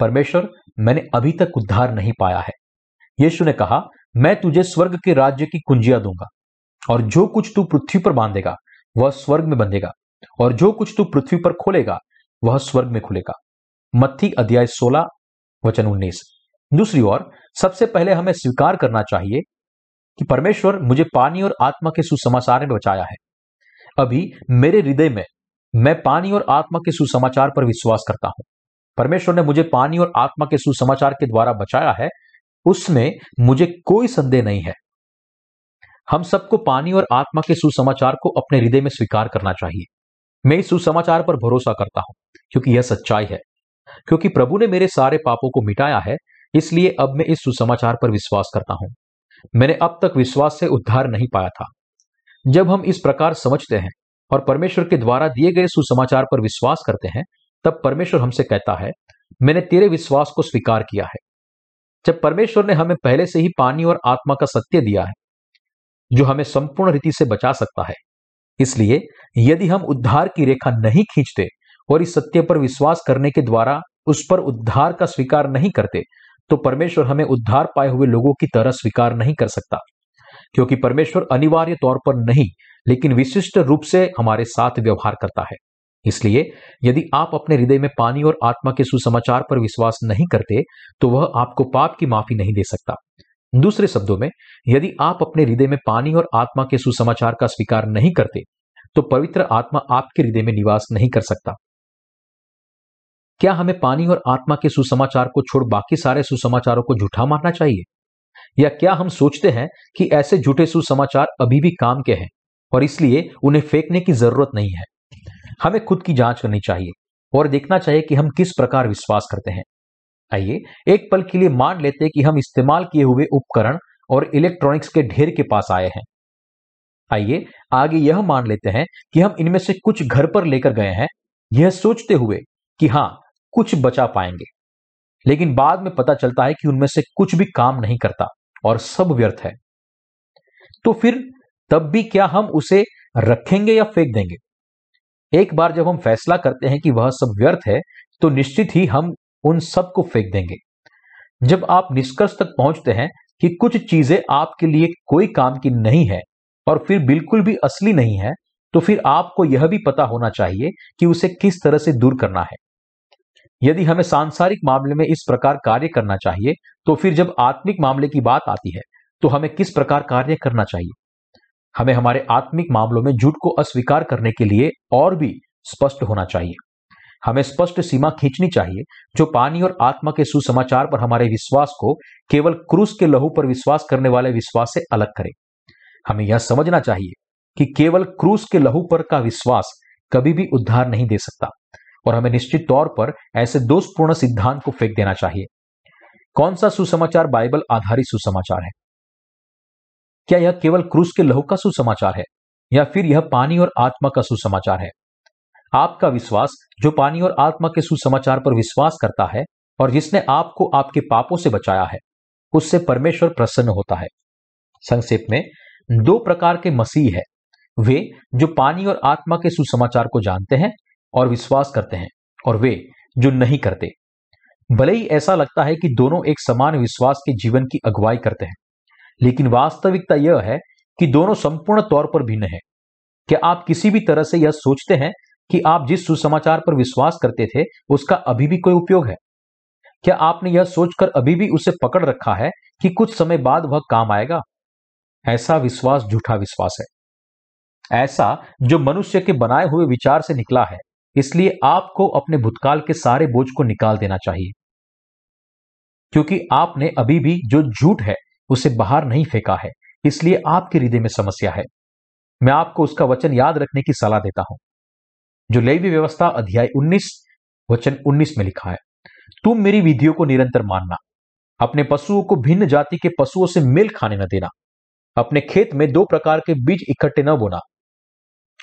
परमेश्वर, मैंने अभी तक उद्धार नहीं पाया है। यीशु ने कहा, मैं तुझे स्वर्ग के राज्य की कुंजिया दूँगा, और जो कुछ तू पृथ्वी पर बांधेगा, वह स्वर्ग में बंधेगा, और जो कुछ तू पृथ्वी पर खोलेगा, वह स्वर्ग में खुलेगा। मत्थी अध्याय 16 वचन 19 दूसरी ओर, सबसे पहले हमें स्वीकार करना चाहिए कि परमेश्वर मुझे पानी और आत्मा के सुसमाचार में बचाया है। अभी मेरे हृदय में मैं पानी और आत्मा के सुसमाचार पर विश्वास करता हूँ। परमेश्वर ने मुझे पानी और आत्मा के सुसमाचार के द्वारा बचाया है, उसमें मुझे कोई संदेह नहीं है। हम सबको पानी और आत्मा के सुसमाचार को अपने हृदय में स्वीकार करना चाहिए। मैं इस सुसमाचार पर भरोसा करता हूँ, क्योंकि यह सच्चाई है। क्योंकि प्रभु ने मेरे सारे पापों को मिटाया है, इसलिए अब मैं इस सुसमाचार पर विश्वास करता हूँ। मैंने अब तक विश्वास से उद्धार नहीं पाया था। जब हम इस प्रकार समझते हैं और परमेश्वर के द्वारा दिए गए सुसमाचार पर विश्वास करते हैं, तब परमेश्वर हमसे कहता है, मैंने तेरे विश्वास को स्वीकार किया है। जब परमेश्वर ने हमें पहले से ही पानी और आत्मा का सत्य दिया है, जो हमें संपूर्ण रीति से बचा सकता है, इसलिए यदि हम उद्धार की रेखा नहीं खींचते और इस सत्य पर विश्वास करने के द्वारा उस पर उद्धार का स्वीकार नहीं करते तो परमेश्वर हमें उद्धार पाए हुए लोगों की तरह स्वीकार नहीं कर सकता। क्योंकि परमेश्वर अनिवार्य तौर पर नहीं, लेकिन विशिष्ट रूप से हमारे साथ व्यवहार करता है। इसलिए यदि आप अपने हृदय में पानी और आत्मा के सुसमाचार पर विश्वास नहीं करते तो वह आपको पाप की माफ़ी नहीं दे सकता। दूसरे शब्दों में, यदि आप अपने हृदय में पानी और आत्मा के सुसमाचार का स्वीकार नहीं करते तो पवित्र आत्मा आपके हृदय में निवास नहीं कर सकता। क्या हमें पानी और आत्मा के सुसमाचार को छोड़ बाकी सारे सुसमाचारों को झूठा मारना चाहिए? या क्या हम सोचते हैं कि ऐसे झूठे सुसमाचार अभी भी काम के हैं और इसलिए उन्हें फेंकने की ज़रूरत नहीं है? हमें खुद की जाँच करनी चाहिए और देखना चाहिए कि हम किस प्रकार विश्वास करते हैं। आइए एक पल के लिए मान लेते कि हम इस्तेमाल किए हुए उपकरण और इलेक्ट्रॉनिक्स के ढेर के पास आए हैं। आइए आगे यह मान लेते हैं कि हम इनमें से कुछ घर पर लेकर गए हैं। यह सोचते हुए कि हाँ कुछ बचा पाएँगे। लेकिन बाद में पता चलता है कि उनमें से कुछ भी काम नहीं करता और सब व्यर्थ है। तो फिर तब भी क्या हम उसे रखेंगे या फेंक देंगे? एक बार जब हम फैसला करते हैं कि वह सब व्यर्थ है तो निश्चित ही हम उन सबको फेंक देंगे। जब आप निष्कर्ष तक पहुँचते हैं कि कुछ चीज़ें आपके लिए कोई काम की नहीं है और फिर बिल्कुल भी असली नहीं है तो फिर आपको यह भी पता होना चाहिए कि उसे किस तरह से दूर करना है। यदि हमें सांसारिक मामले में इस प्रकार कार्य करना चाहिए तो फिर जब आत्मिक मामले की बात आती है तो हमें किस प्रकार कार्य करना चाहिए? हमें हमारे आत्मिक मामलों में झूठ को अस्वीकार करने के लिए और भी स्पष्ट होना चाहिए। हमें स्पष्ट सीमा खींचनी चाहिए, जो पानी और आत्मा के सुसमाचार पर हमारे विश्वास को केवल क्रूस के लहू पर विश्वास करने वाले विश्वास से अलग करे। हमें यह समझना चाहिए कि केवल क्रूस के लहू पर का विश्वास कभी भी उद्धार नहीं दे सकता। और हमें निश्चित तौर पर ऐसे दोषपूर्ण सिद्धांत को फेंक देना चाहिए। कौन सा सुसमाचार बाइबल आधारित सुसमाचार है? क्या यह केवल क्रूस के लहू का सुसमाचार है या फिर यह पानी और आत्मा का सुसमाचार है? आपका विश्वास, जो पानी और आत्मा के सुसमाचार पर विश्वास करता है और जिसने आपको आपके पापों से बचाया है, उससे परमेश्वर प्रसन्न होता है। संक्षेप में, दो प्रकार के मसीह है। वे, जो पानी और आत्मा के सुसमाचार को जानते हैं और विश्वास करते हैं और वे जो नहीं करते। भले ही ऐसा लगता है कि दोनों एक समान विश्वास के जीवन की अगुवाई करते हैं, लेकिन वास्तविकता यह है कि दोनों संपूर्ण तौर पर भिन्न है। क्या आप किसी भी तरह से यह सोचते हैं कि आप जिस सुसमाचार पर विश्वास करते थे, उसका अभी भी कोई उपयोग है? क्या आपने यह सोचकर अभी भी उसे पकड़ रखा है कि कुछ समय बाद वह काम आएगा? ऐसा विश्वास, झूठा विश्वास है। ऐसा जो मनुष्य के बनाए हुए विचार से निकला है। इसलिए आपको अपने भूतकाल के सारे बोझ को निकाल देना चाहिए। क्योंकि आपने अभी भी जो झूठ है, उसे बाहर नहीं फेंका है। इसलिए आपके हृदय में समस्या है। मैं आपको उसका वचन याद रखने की सलाह देता हूँ। जो लेवी व्यवस्था अध्याय 19 वचन 19 में लिखा है, तुम मेरी विधियों को निरंतर मानना, अपने पशुओं को भिन्न जाति के पशुओं से मेल खाने न देना, अपने खेत में दो प्रकार के बीज इकट्ठे न बोना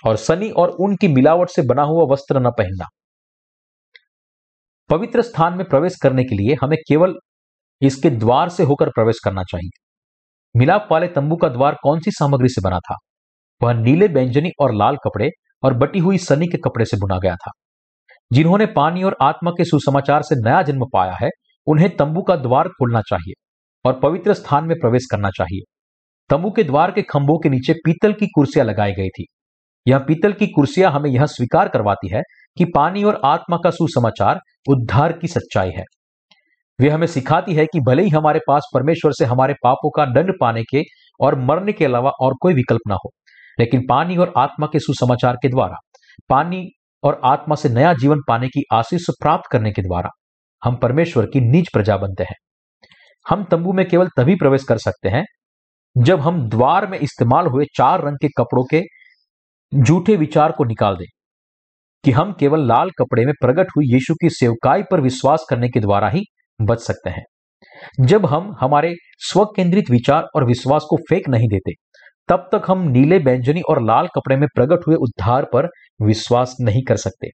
और सनी और ऊन की मिलावट से बना हुआ वस्त्र न पहनना। पवित्र स्थान में प्रवेश करने के लिए हमें केवल इसके द्वार से होकर प्रवेश करना चाहिए। मिलाप वाले तंबू का द्वार कौन सी सामग्री से बना था? वह नीले व्यंजनी और लाल कपड़े और बटी हुई सनी के कपड़े से बुना गया था। जिन्होंने पानी और आत्मा के सुसमाचार से नया जन्म पाया है, उन्हें तंबू का द्वार खोलना चाहिए और पवित्र स्थान में प्रवेश करना चाहिए। तंबू के द्वार के खंभों के नीचे पीतल की कुर्सियाँ लगाई गई थी। यह पीतल की कुर्सियाँ हमें यह स्वीकार करवाती है कि पानी और आत्मा का सुसमाचार उद्धार की सच्चाई है। वे हमें सिखाती है कि भले ही हमारे पास परमेश्वर से हमारे पापों का दंड पाने के और मरने के अलावा और कोई विकल्प ना हो, लेकिन पानी और आत्मा के सुसमाचार के द्वारा, पानी और आत्मा से नया जीवन पाने की आशीष प्राप्त करने के द्वारा हम परमेश्वर की निज प्रजा बनते हैं। हम तंबू में केवल तभी प्रवेश कर सकते हैं जब हम द्वार में इस्तेमाल हुए चार रंग के कपड़ों के झूठे विचार को निकाल दें कि हम केवल लाल कपड़े में प्रकट हुई यीशु की सेवकाई पर विश्वास करने के द्वारा ही बच सकते हैं। जब हम हमारे स्व केंद्रित विचार और विश्वास को फेंक नहीं देते, तब तक हम नीले बैंजनी और लाल कपड़े में प्रकट हुए उद्धार पर विश्वास नहीं कर सकते।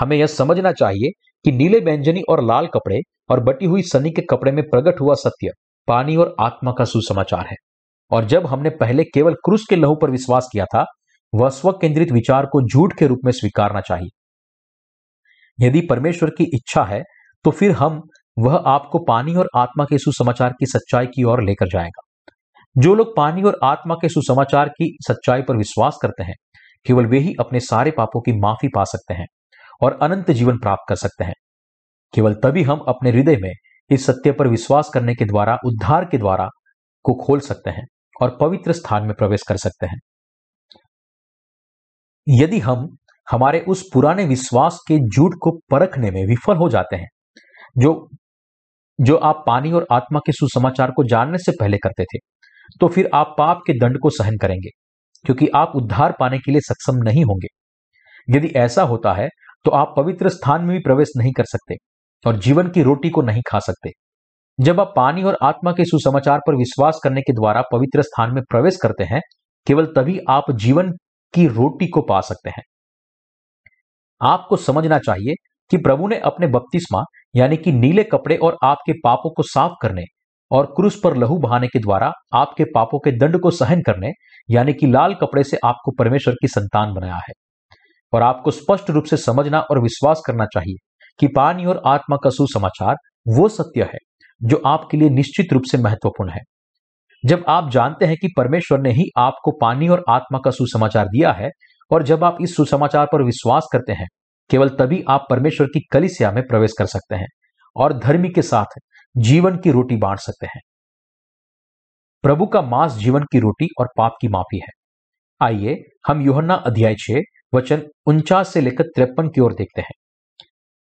हमें यह समझना चाहिए कि नीले बैंजनी और लाल कपड़े और बटी हुई सनी के कपड़े में प्रकट हुआ सत्य, पानी और आत्मा का सुसमाचार है। और जब हमने पहले केवल क्रूस के लहू पर विश्वास किया था वह स्व केंद्रित विचार को झूठ के रूप में स्वीकारना चाहिए। यदि परमेश्वर की इच्छा है तो फिर हम वह आपको पानी और आत्मा के सुसमाचार की सच्चाई की ओर लेकर जाएगा। जो लोग पानी और आत्मा के सुसमाचार की सच्चाई पर विश्वास करते हैं, केवल वे ही अपने सारे पापों की माफ़ी पा सकते हैं और अनंत जीवन प्राप्त कर सकते हैं। केवल तभी हम अपने हृदय में इस सत्य पर विश्वास करने के द्वारा, उद्धार के द्वारा को खोल सकते हैं और पवित्र स्थान में प्रवेश कर सकते हैं। यदि हम हमारे उस पुराने विश्वास के झूठ को परखने में विफल हो जाते हैं, जो जो आप पानी और आत्मा के सुसमाचार को जानने से पहले करते थे तो फिर आप पाप के दंड को सहन करेंगे, क्योंकि आप उद्धार पाने के लिए सक्षम नहीं होंगे। यदि ऐसा होता है तो आप पवित्र स्थान में भी प्रवेश नहीं कर सकते और जीवन की रोटी को नहीं खा सकते। जब आप पानी और आत्मा के सुसमाचार पर विश्वास करने के द्वारा पवित्र स्थान में प्रवेश करते हैं, केवल तभी आप जीवन की रोटी को पा सकते हैं। आपको समझना चाहिए कि प्रभु ने अपने बपतिस्मा, यानी कि नीले कपड़े और आपके पापों को साफ़ करने और क्रूस पर लहू बहाने के द्वारा आपके पापों के दंड को सहन करने, यानी कि लाल कपड़े से आपको परमेश्वर की संतान बनाया है। और आपको स्पष्ट रूप से समझना और विश्वास करना चाहिए कि पानी और आत्मा का सुसमाचार वो सत्य है जो आपके लिए निश्चित रूप से महत्वपूर्ण है। जब आप जानते हैं कि परमेश्वर ने ही आपको पानी और आत्मा का सुसमाचार दिया है, और जब आप इस सुसमाचार पर विश्वास करते हैं, केवल तभी आप परमेश्वर की कलिसिया में प्रवेश कर सकते हैं, और धर्मी के साथ जीवन की रोटी बांट सकते हैं। प्रभु का मांस जीवन की रोटी और पाप की माफ़ी है। आइए, हम योहन्ना अध्याय छे वचन उनचास से लेकर तिरपन की ओर देखते हैं।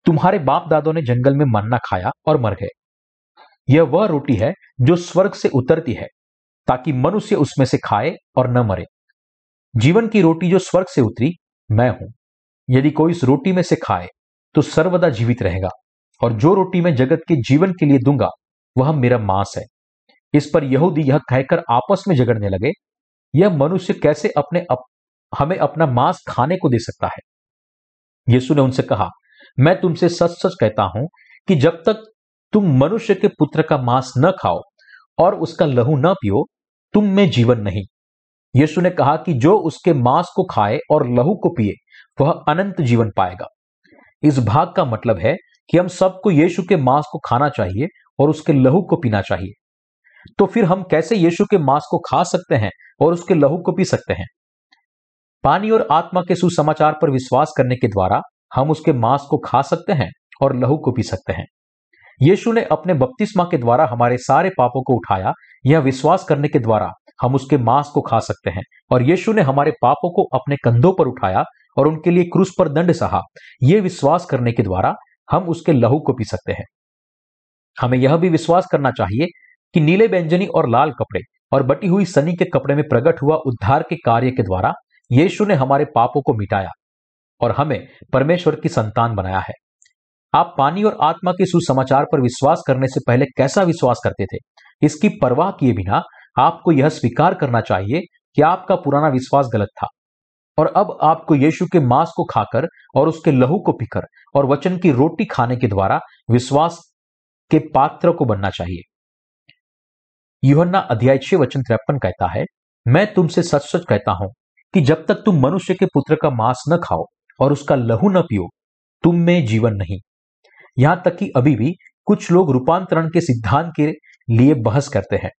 तुम्हारे बाप दादों ने जंगल में मन्ना खाया और मर गए। यह वह रोटी है जो स्वर्ग से उतरती है ताकि मनुष्य उसमें से खाए और न मरे। जीवन की रोटी जो स्वर्ग से उतरी मैं हूँ। यदि कोई इस रोटी में से खाए तो सर्वदा जीवित रहेगा और जो रोटी मैं जगत के जीवन के लिए दूँगा वह मेरा मांस है। इस पर यहूदी यह कहकर आपस में झगड़ने लगे यह मनुष्य कैसे अपने अप, हमें अपना मांस खाने को दे सकता है? यीशु ने उनसे कहा मैं तुमसे सच सच कहता हूँ कि जब तक तुम मनुष्य के पुत्र का मांस न खाओ और उसका लहू न पियो तुम में जीवन नहीं। यीशु ने कहा कि जो उसके मांस को खाए और लहू को पिए, वह अनंत जीवन पाएगा। इस भाग का मतलब है कि हम सबको यीशु के मांस को खाना चाहिए और उसके लहू को पीना चाहिए। तो फिर हम कैसे यीशु के मांस को खा सकते हैं और उसके लहू को पी सकते हैं? पानी और आत्मा के सुसमाचार पर विश्वास करने के द्वारा हम उसके मांस को खा सकते हैं और लहू को पी सकते हैं। यीशु ने अपने बपतिस्मा के द्वारा हमारे सारे पापों को उठाया, यह विश्वास करने के द्वारा हम उसके मांस को खा सकते हैं। और यीशु ने हमारे पापों को अपने कंधों पर उठाया और उनके लिए क्रूस पर दंड सहा। यह विश्वास करने के द्वारा हम उसके लहू को पी सकते हैं। हमें यह भी विश्वास करना चाहिए कि नीले व्यंजनी और लाल कपड़े और बटी हुई सनी के कपड़े में प्रकट हुआ उद्धार के कार्य के द्वारा यीशु ने हमारे पापों को मिटाया और हमें परमेश्वर की संतान बनाया है। आप पानी और आत्मा के सुसमाचार पर विश्वास करने से पहले कैसा विश्वास करते थे? इसकी परवाह किए बिना आपको यह स्वीकार करना चाहिए कि आपका पुराना विश्वास गलत था। और अब आपको यीशु के मांस को खाकर और उसके लहू को पीकर और वचन की रोटी खाने के द्वारा विश्वास के पात्र को बनना चाहिए। युहन्ना अध्याय छह वचन तिरपन कहता है, मैं तुमसे सच सच कहता हूँ कि जब तक तुम मनुष्य के पुत्र का मांस न खाओ और उसका लहू न पियो, तुम में जीवन नहीं। यहाँ तक कि अभी भी कुछ लोग रूपांतरण के सिद्धांत के लिए बहस करते हैं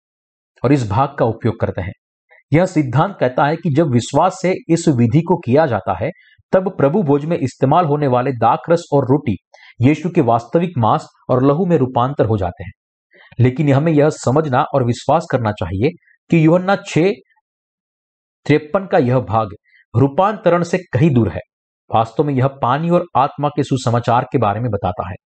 और इस भाग का उपयोग करते हैं। यह सिद्धांत कहता है कि जब विश्वास से इस विधि को किया जाता है, तब प्रभु भोज में इस्तेमाल होने वाले दाक रस और रोटी यीशु के वास्तविक मांस और लहू में रूपांतर हो जाते हैं। लेकिन हमें यह समझना और विश्वास करना चाहिए कि युहन्ना छह तिरपन का यह भाग रूपांतरण से कहीं दूर है। वास्तव में यह पानी और आत्मा के सुसमाचार के बारे में बताता है।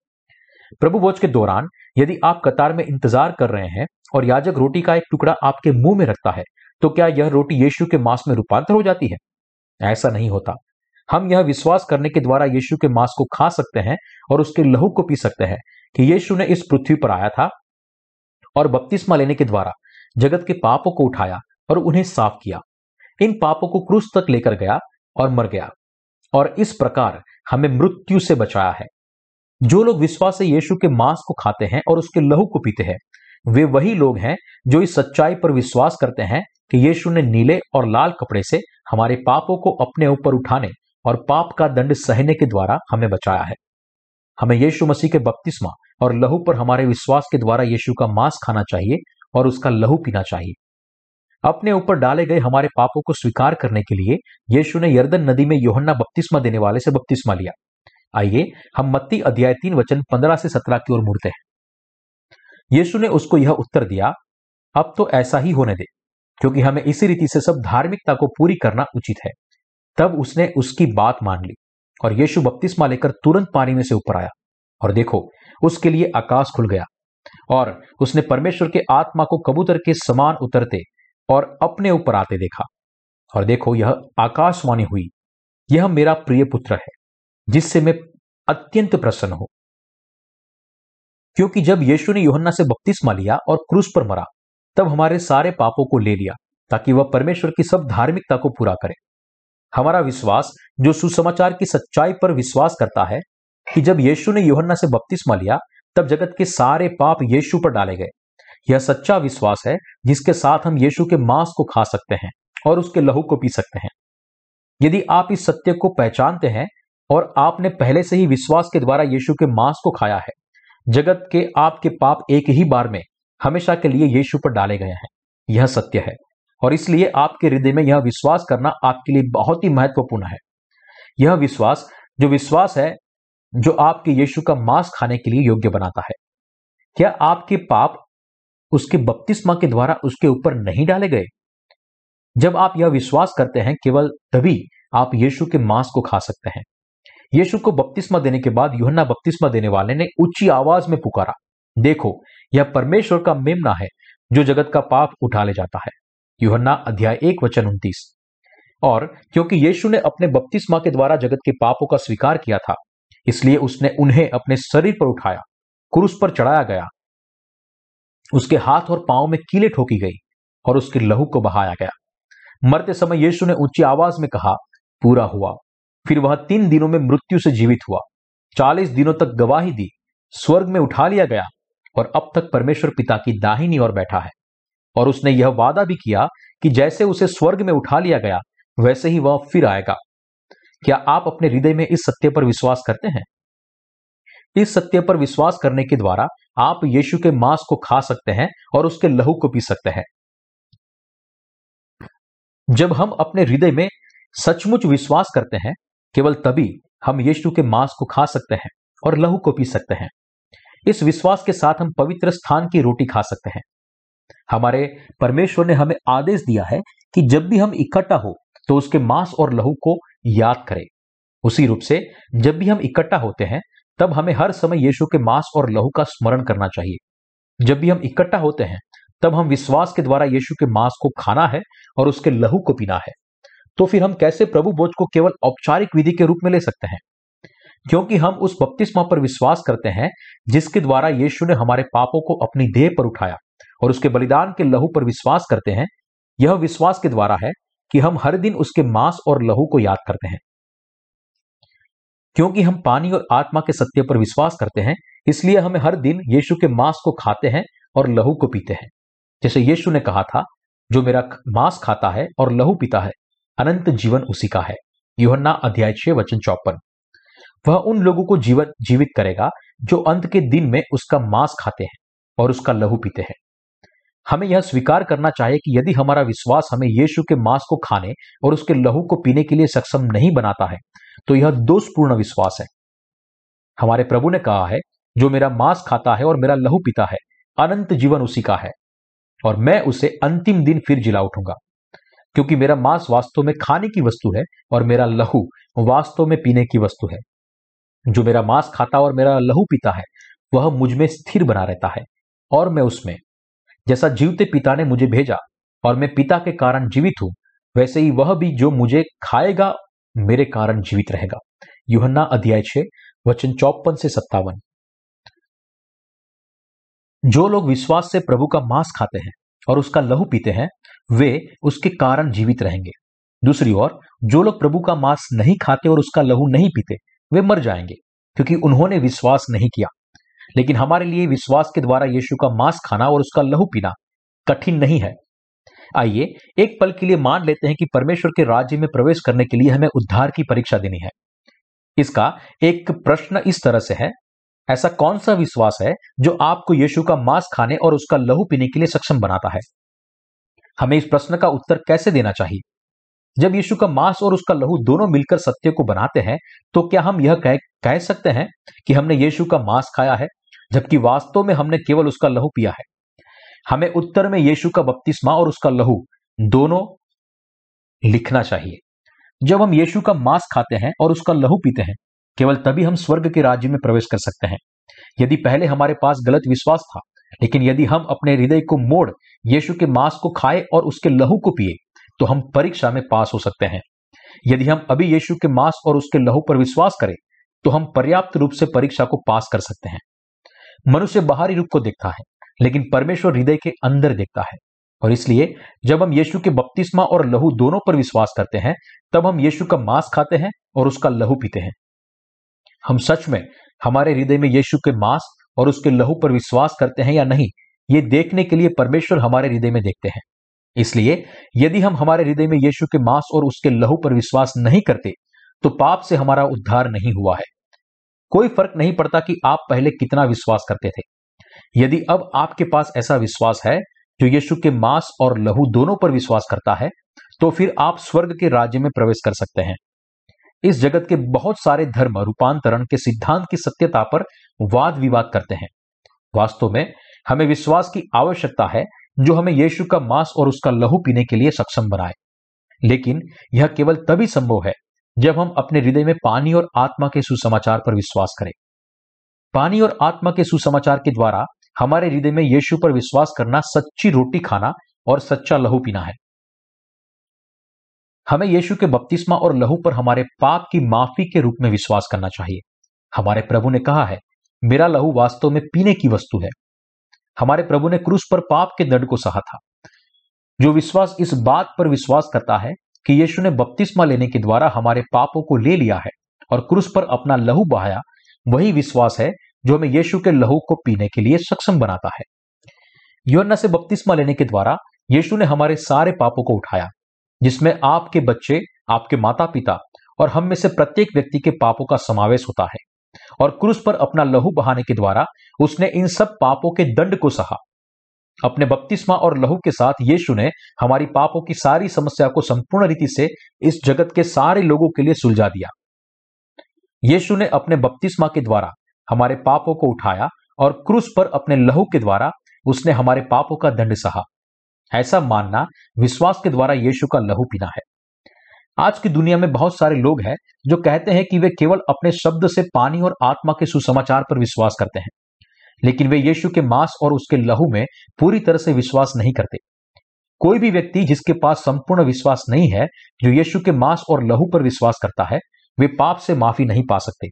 प्रभु भोज के दौरान, यदि आप कतार में इंतज़ार कर रहे हैं और याजक रोटी का एक टुकड़ा आपके मुँह में रखता है तो क्या यह रोटी यीशु के मांस में रूपांतर हो जाती है? ऐसा नहीं होता। हम यह विश्वास करने के द्वारा यीशु के मांस को खा सकते हैं और उसके लहू को पी सकते हैं कि यीशु ने इस पृथ्वी पर आया था और बपतिस्मा लेने के द्वारा जगत के पापों को उठाया और उन्हें साफ़ किया। इन पापों को क्रूस तक लेकर गया और मर गया। और इस प्रकार हमें मृत्यु से बचाया है। जो लोग विश्वास से यीशु के मांस को खाते हैं और उसके लहू को पीते हैं, वे वही लोग हैं जो इस सच्चाई पर विश्वास करते हैं कि यीशु ने नीले और लाल कपड़े से हमारे पापों को अपने ऊपर उठाने और पाप का दंड सहने के द्वारा हमें बचाया है। हमें यीशु मसीह के बपतिस्मा और लहू पर हमारे विश्वास के द्वारा यीशु का मांस खाना चाहिए और उसका लहू पीना चाहिए। अपने ऊपर डाले गए हमारे पापों को स्वीकार करने के लिए यीशु ने यर्दन नदी में योहन्ना बपतिस्मा देने वाले से बपतिस्मा लिया। आइए, हम मत्ती अध्याय तीन वचन पंद्रह से सत्रह की ओर मुड़ते हैं। यीशु ने उसको यह उत्तर दिया, अब तो ऐसा ही होने दे, क्योंकि हमें इसी रीति से सब धार्मिकता को पूरी करना उचित है। तब उसने उसकी बात मान ली, और यीशु बपतिस्मा लेकर तुरंत पानी में से ऊपर आया, और देखो, उसके लिए आकाश खुल गया, और उसने परमेश्वर के आत्मा को कबूतर के समान उतरते और अपने ऊपर आते देखा। और देखो, यह आकाशवाणी हुई। यह मेरा प्रिय पुत्र है, जिससे मैं अत्यंत प्रसन्न हूँ। क्योंकि जब यीशु ने योहन्ना से बपतिस्मा लिया और क्रूस पर मरा, तब हमारे सारे पापों को ले लिया, ताकि वह परमेश्वर की सब धार्मिकता को पूरा करे। हमारा विश्वास, जो सुसमाचार की सच्चाई पर विश्वास करता है, कि जब यीशु ने योहन्ना से बपतिस्मा लिया, तब जगत के सारे पाप यीशु पर डाले गए। यह सच्चा विश्वास है, जिसके साथ हम यीशु के मांस को खा सकते हैं और उसके लहू को पी सकते हैं। यदि आप इस सत्य को पहचानते हैं और आपने पहले से ही विश्वास के द्वारा यीशु के मांस को खाया है, जगत के आपके पाप एक ही बार में हमेशा के लिए यीशु पर डाले गए हैं। यह सत्य है और इसलिए आपके हृदय में यह विश्वास करना आपके लिए बहुत ही महत्वपूर्ण है। यह विश्वास, जो विश्वास है, जो आपके यीशु का मांस खाने के लिए योग्य बनाता है। क्या आपके पाप उसके बपतिस्मा के द्वारा उसके ऊपर नहीं डाले गए। जब आप यह विश्वास करते हैं, केवल तभी आप यीशु के मांस को खा सकते हैं। यीशु को बपतिस्मा देने के बाद युहन्ना बपतिस्मा देने वाले ने ऊँची आवाज़ में पुकारा, देखो, यह परमेश्वर का मेमना है, जो जगत का पाप उठा ले जाता है। युहन्ना अध्याय एक, वचन उन्तीस। और क्योंकि यीशु ने अपने बपतिस्मा के द्वारा जगत के पापों का स्वीकार किया था, इसलिए उसने उन्हें अपने शरीर पर उठाया, क्रूस पर चढ़ाया गया उसके हाथ और पाँव में कीले ठोकी गई और उसके लहू को बहाया गया। मरते समय यीशु ने ऊँची आवाज़ में कहा, पूरा हुआ। फिर वह तीन दिनों में मृत्यु से जीवित हुआ। चालीस दिनों तक गवाही दी, स्वर्ग में उठा लिया गया और अब तक परमेश्वर पिता की दाहिनी ओर बैठा है। और उसने यह वादा भी किया कि जैसे उसे स्वर्ग में उठा लिया गया, वैसे ही वह फिर आएगा। क्या आप अपने हृदय में इस सत्य पर विश्वास करते हैं? इस सत्य पर विश्वास करने के द्वारा आप यीशु के मांस को खा सकते हैं और उसके लहू को पी सकते हैं। जब हम अपने हृदय में सचमुच विश्वास करते हैं, केवल तभी हम यीशु के मांस को खा सकते हैं और लहू को पी सकते हैं। इस विश्वास के साथ हम पवित्र स्थान की रोटी खा सकते हैं। हमारे परमेश्वर ने हमें आदेश दिया है कि जब भी हम इकट्ठा हो तो उसके मांस और लहू को याद करें। उसी रूप से जब भी हम इकट्ठा होते हैं तब हमें हर समय यीशु के मांस और लहू का स्मरण करना चाहिए। जब भी हम इकट्ठा होते हैं, तब हम विश्वास के द्वारा यीशु के मांस को खाना है और उसके लहू को पीना है। तो फिर हम कैसे प्रभु बोझ को केवल औपचारिक विधि के रूप में ले सकते हैं? क्योंकि हम उस बपतिस्मा पर विश्वास करते हैं, जिसके द्वारा यीशु ने हमारे पापों को अपनी देह पर उठाया और उसके बलिदान के लहू पर विश्वास करते हैं, यह विश्वास के द्वारा है कि हम हर दिन उसके मांस और लहू को याद करते हैं। क्योंकि हम पानी और आत्मा के सत्य पर विश्वास करते हैं, इसलिए हमें हर दिन यीशु के मांस को खाते हैं और लहू को पीते हैं। जैसे यीशु ने कहा था, जो मेरा मांस खाता है और लहू पीता है, अनंत जीवन उसी का है। युहन्ना अध्याय छह, वचन चौपन वह उन लोगों को जीवन, जीवित करेगा, जो अंत के दिन में उसका मांस खाते हैं और उसका लहू पीते हैं। हमें यह स्वीकार करना चाहिए कि यदि हमारा विश्वास हमें यीशु के मांस को खाने और उसके लहू को पीने के लिए सक्षम नहीं बनाता है तो यह दोषपूर्ण विश्वास है। हमारे प्रभु ने कहा है, जो मेरा मांस खाता है और मेरा लहू पीता है, अनंत जीवन उसी का है, और मैं उसे अंतिम दिन फिर जिला उठूँगा। क्योंकि मेरा मांस वास्तव में खाने की वस्तु है और मेरा लहू वास्तव में पीने की वस्तु है। जो मेरा मांस खाता और मेरा लहू पीता है, वह मुझमें स्थिर बना रहता है, और मैं उसमें, जैसा जीवते पिता ने मुझे भेजा, और मैं पिता के कारण जीवित हूँ, वैसे ही वह भी जो मुझे खाएगा मेरे कारण जीवित रहेगा। युहन्ना अध्याय छे, वचन चौपन से सत्तावन। जो लोग विश्वास से प्रभु का मांस खाते हैं और उसका लहू पीते हैं, वे उसके कारण जीवित रहेंगे। दूसरी ओर, जो लोग प्रभु का मांस नहीं खाते और उसका लहू नहीं पीते, वे मर जाएँगे, क्योंकि उन्होंने विश्वास नहीं किया। लेकिन हमारे लिए विश्वास के द्वारा यीशु का मांस खाना और उसका लहू पीना कठिन नहीं है। आइए एक पल के लिए मान लेते हैं कि परमेश्वर के राज्य में प्रवेश करने के लिए हमें उद्धार की परीक्षा देनी है। इसका एक प्रश्न इस तरह से है ऐसा कौन सा विश्वास है जो आपको यीशु का मांस खाने और उसका लहू पीने के लिए सक्षम बनाता है? हमें इस प्रश्न का उत्तर कैसे देना चाहिए? जब यीशु का मांस और उसका लहू दोनों मिलकर सत्य को बनाते हैं तो क्या हम यह कह, कह सकते हैं कि हमने यीशु का मांस खाया है जबकि वास्तव में हमने केवल उसका लहू पिया है? हमें उत्तर में यीशु का बपतिस्मा और उसका लहू दोनों लिखना चाहिए। जब हम यीशु का मांस खाते हैं और उसका लहू पीते हैं, केवल तभी हम स्वर्ग के राज्य में प्रवेश कर सकते हैं। यदि पहले हमारे पास गलत विश्वास था, लेकिन यदि हम अपने हृदय को मोड़ यीशु के मांस को खाए और उसके लहू को पिए तो हम परीक्षा में पास हो सकते हैं। यदि हम अभी यीशु के मांस और उसके लहू पर विश्वास करें तो हम पर्याप्त रूप से परीक्षा को पास कर सकते हैं। मनुष्य बाहरी रूप को देखता है। लेकिन परमेश्वर हृदय के अंदर देखता है। और इसलिए, जब हम यीशु के बपतिस्मा और लहू दोनों पर विश्वास करते हैं, तब हम यीशु का मांस खाते हैं और उसका लहू पीते हैं। हम सच में हमारे हृदय में यीशु के मांस और उसके लहू पर विश्वास करते हैं या नहीं, ये देखने के लिए परमेश्वर हमारे हृदय में देखते हैं। इसलिए, यदि हम हमारे हृदय में यीशु के मांस और उसके लहू पर विश्वास नहीं करते तो पाप से हमारा उद्धार नहीं हुआ है। कोई फ़र्क नहीं पड़ता कि आप पहले कितना विश्वास करते थे। यदि अब आपके पास ऐसा विश्वास है, जो यीशु के मांस और लहू दोनों पर विश्वास करता है तो फिर आप स्वर्ग के राज्य में प्रवेश कर सकते हैं। इस जगत के बहुत सारे धर्म रूपांतरण के सिद्धांत की सत्यता पर वाद विवाद करते हैं। वास्तव में हमें विश्वास की आवश्यकता है, जो हमें यीशु का मांस और उसका लहू पीने के लिए सक्षम बनाए। लेकिन यह केवल तभी संभव है, जब हम अपने हृदय में पानी और आत्मा के सुसमाचार पर विश्वास करें। पानी और आत्मा के सुसमाचार के द्वारा हमारे हृदय में यीशु पर विश्वास करना सच्ची रोटी खाना और सच्चा लहू पीना है। हमें यीशु के बपतिस्मा और लहू पर हमारे पाप की माफ़ी के रूप में विश्वास करना चाहिए। हमारे प्रभु ने कहा है, मेरा लहू वास्तव में पीने की वस्तु है। हमारे प्रभु ने क्रूस पर पाप के दंड को सहा था। जो विश्वास इस बात पर विश्वास करता है कि यीशु ने बपतिस्मा लेने के द्वारा हमारे पापों को ले लिया है और क्रूस पर अपना लहू बहाया, वही विश्वास है जो हमें यीशु के लहू को पीने के लिए सक्षम बनाता है। योन्ना से बपतिस्मा लेने के द्वारा यीशु ने हमारे सारे पापों को उठाया, जिसमें आपके बच्चे, आपके माता पिता और हम में से प्रत्येक व्यक्ति के पापों का समावेश होता है और क्रूस पर अपना लहू बहाने के द्वारा उसने इन सब पापों के दंड को सहा। अपने बपतिस्मा और लहू के साथ यीशु ने हमारी पापों की सारी समस्या को संपूर्ण रीति से इस जगत के सारे लोगों के लिए सुलझा दिया। यीशु ने अपने बपतिस्मा के द्वारा हमारे पापों को उठाया और क्रूस पर अपने लहू के द्वारा उसने हमारे पापों का दंड सहा। ऐसा मानना विश्वास के द्वारा यीशु का लहू पीना है। आज की दुनिया में बहुत सारे लोग हैं जो कहते हैं कि वे केवल अपने शब्द से पानी और आत्मा के सुसमाचार पर विश्वास करते हैं। लेकिन वे यीशु के मांस और उसके लहू में पूरी तरह से विश्वास नहीं करते। कोई भी व्यक्ति जिसके पास संपूर्ण विश्वास नहीं है, जो यीशु के मांस और लहू पर विश्वास करता है, वे पाप से माफ़ी नहीं पा सकते।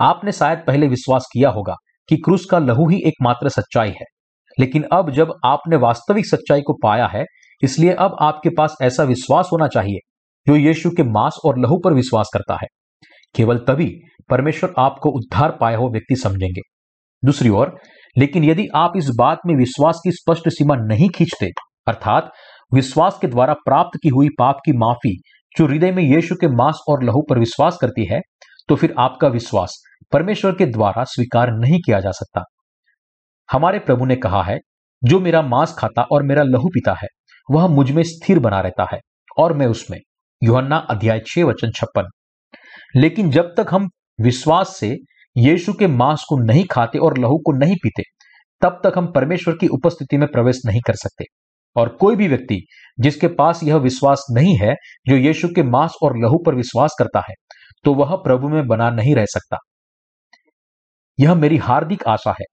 आपने शायद पहले विश्वास किया होगा कि क्रूस का लहू ही एकमात्र सच्चाई है। लेकिन अब जब आपने वास्तविक सच्चाई को पाया है, इसलिए अब आपके पास ऐसा विश्वास होना चाहिए जो यीशु के मांस और लहू पर विश्वास करता है। केवल तभी परमेश्वर आपको उद्धार पाए हो व्यक्ति समझेंगे। दूसरी ओर, लेकिन यदि आप इस बात में विश्वास की स्पष्ट सीमा नहीं खींचते, अर्थात विश्वास के द्वारा प्राप्त की हुई पाप की माफ़ी जो हृदय में यीशु के मांस और लहू पर विश्वास करती है तो फिर आपका विश्वास परमेश्वर के द्वारा स्वीकार नहीं किया जा सकता। हमारे प्रभु ने कहा है, जो मेरा मांस खाता और मेरा लहू पीता है, वह मुझमें स्थिर बना रहता है, और मैं उसमें, युहन्ना अध्याय छह वचन छप्पन। लेकिन जब तक हम विश्वास से यीशु के मांस को नहीं खाते और लहू को नहीं पीते, तब तक हम परमेश्वर की उपस्थिति में प्रवेश नहीं कर सकते। और कोई भी व्यक्ति जिसके पास यह विश्वास नहीं है, जो यीशु के मांस और लहू पर विश्वास करता है तो वह प्रभु में बना नहीं रह सकता। यह मेरी हार्दिक आशा है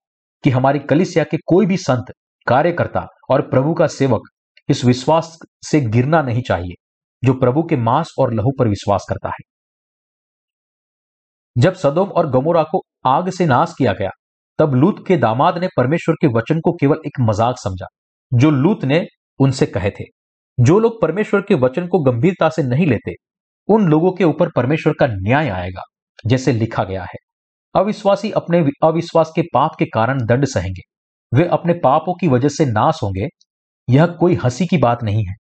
कि हमारी कलिसिया के कोई भी संत, कार्यकर्ता और प्रभु का सेवक इस विश्वास से गिरना नहीं चाहिए, जो प्रभु के मांस और लहू पर विश्वास करता है। जब सदोम और गमोरा को आग से नाश किया गया, तब लूत के दामाद ने परमेश्वर के वचन को केवल एक मज़ाक समझा, जो लूत ने उनसे कहे थे। जो लोग परमेश्वर के वचन को गंभीरता से नहीं लेते उन लोगों के ऊपर परमेश्वर का न्याय आएगा, जैसे लिखा गया है। अविश्वासी अपने अविश्वास के पाप के कारण दंड सहेंगे। वे अपने पापों की वजह से नाश होंगे। यह कोई हँसी की बात नहीं है।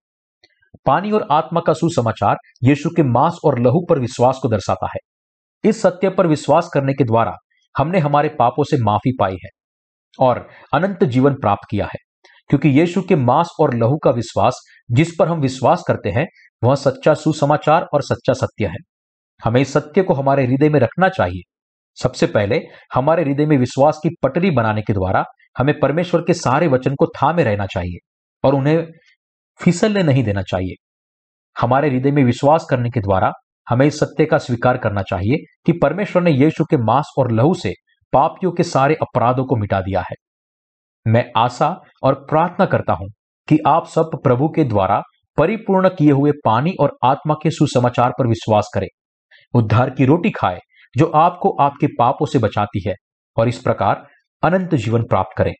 पानी और आत्मा का सुसमाचार यीशु के मांस और लहू पर विश्वास को दर्शाता है। इस सत्य पर विश्वास करने के द्वारा हमने हमारे पापों से माफ़ी पाई है और अनंत जीवन प्राप्त किया है। क्योंकि यीशु के मांस और लहू का विश्वास, जिस पर हम विश्वास करते हैं, वह सच्चा सुसमाचार और सच्चा सत्य है। हमें इस सत्य को हमारे हृदय में रखना चाहिए। सबसे पहले, हमारे हृदय में विश्वास की पटरी बनाने के द्वारा हमें परमेश्वर के सारे वचन को थामे रहना चाहिए और उन्हें फिसलने नहीं देना चाहिए। हमारे हृदय में विश्वास करने के द्वारा हमें इस सत्य का स्वीकार करना चाहिए कि परमेश्वर ने यीशु के मांस और लहू से पापियों के सारे अपराधों को मिटा दिया है। मैं आशा और प्रार्थना करता हूँ कि आप सब प्रभु के द्वारा परिपूर्ण किए हुए पानी और आत्मा के सुसमाचार पर विश्वास करें। उद्धार की रोटी खाए, जो आपको आपके पापों से बचाती है, और इस प्रकार अनंत जीवन प्राप्त करें।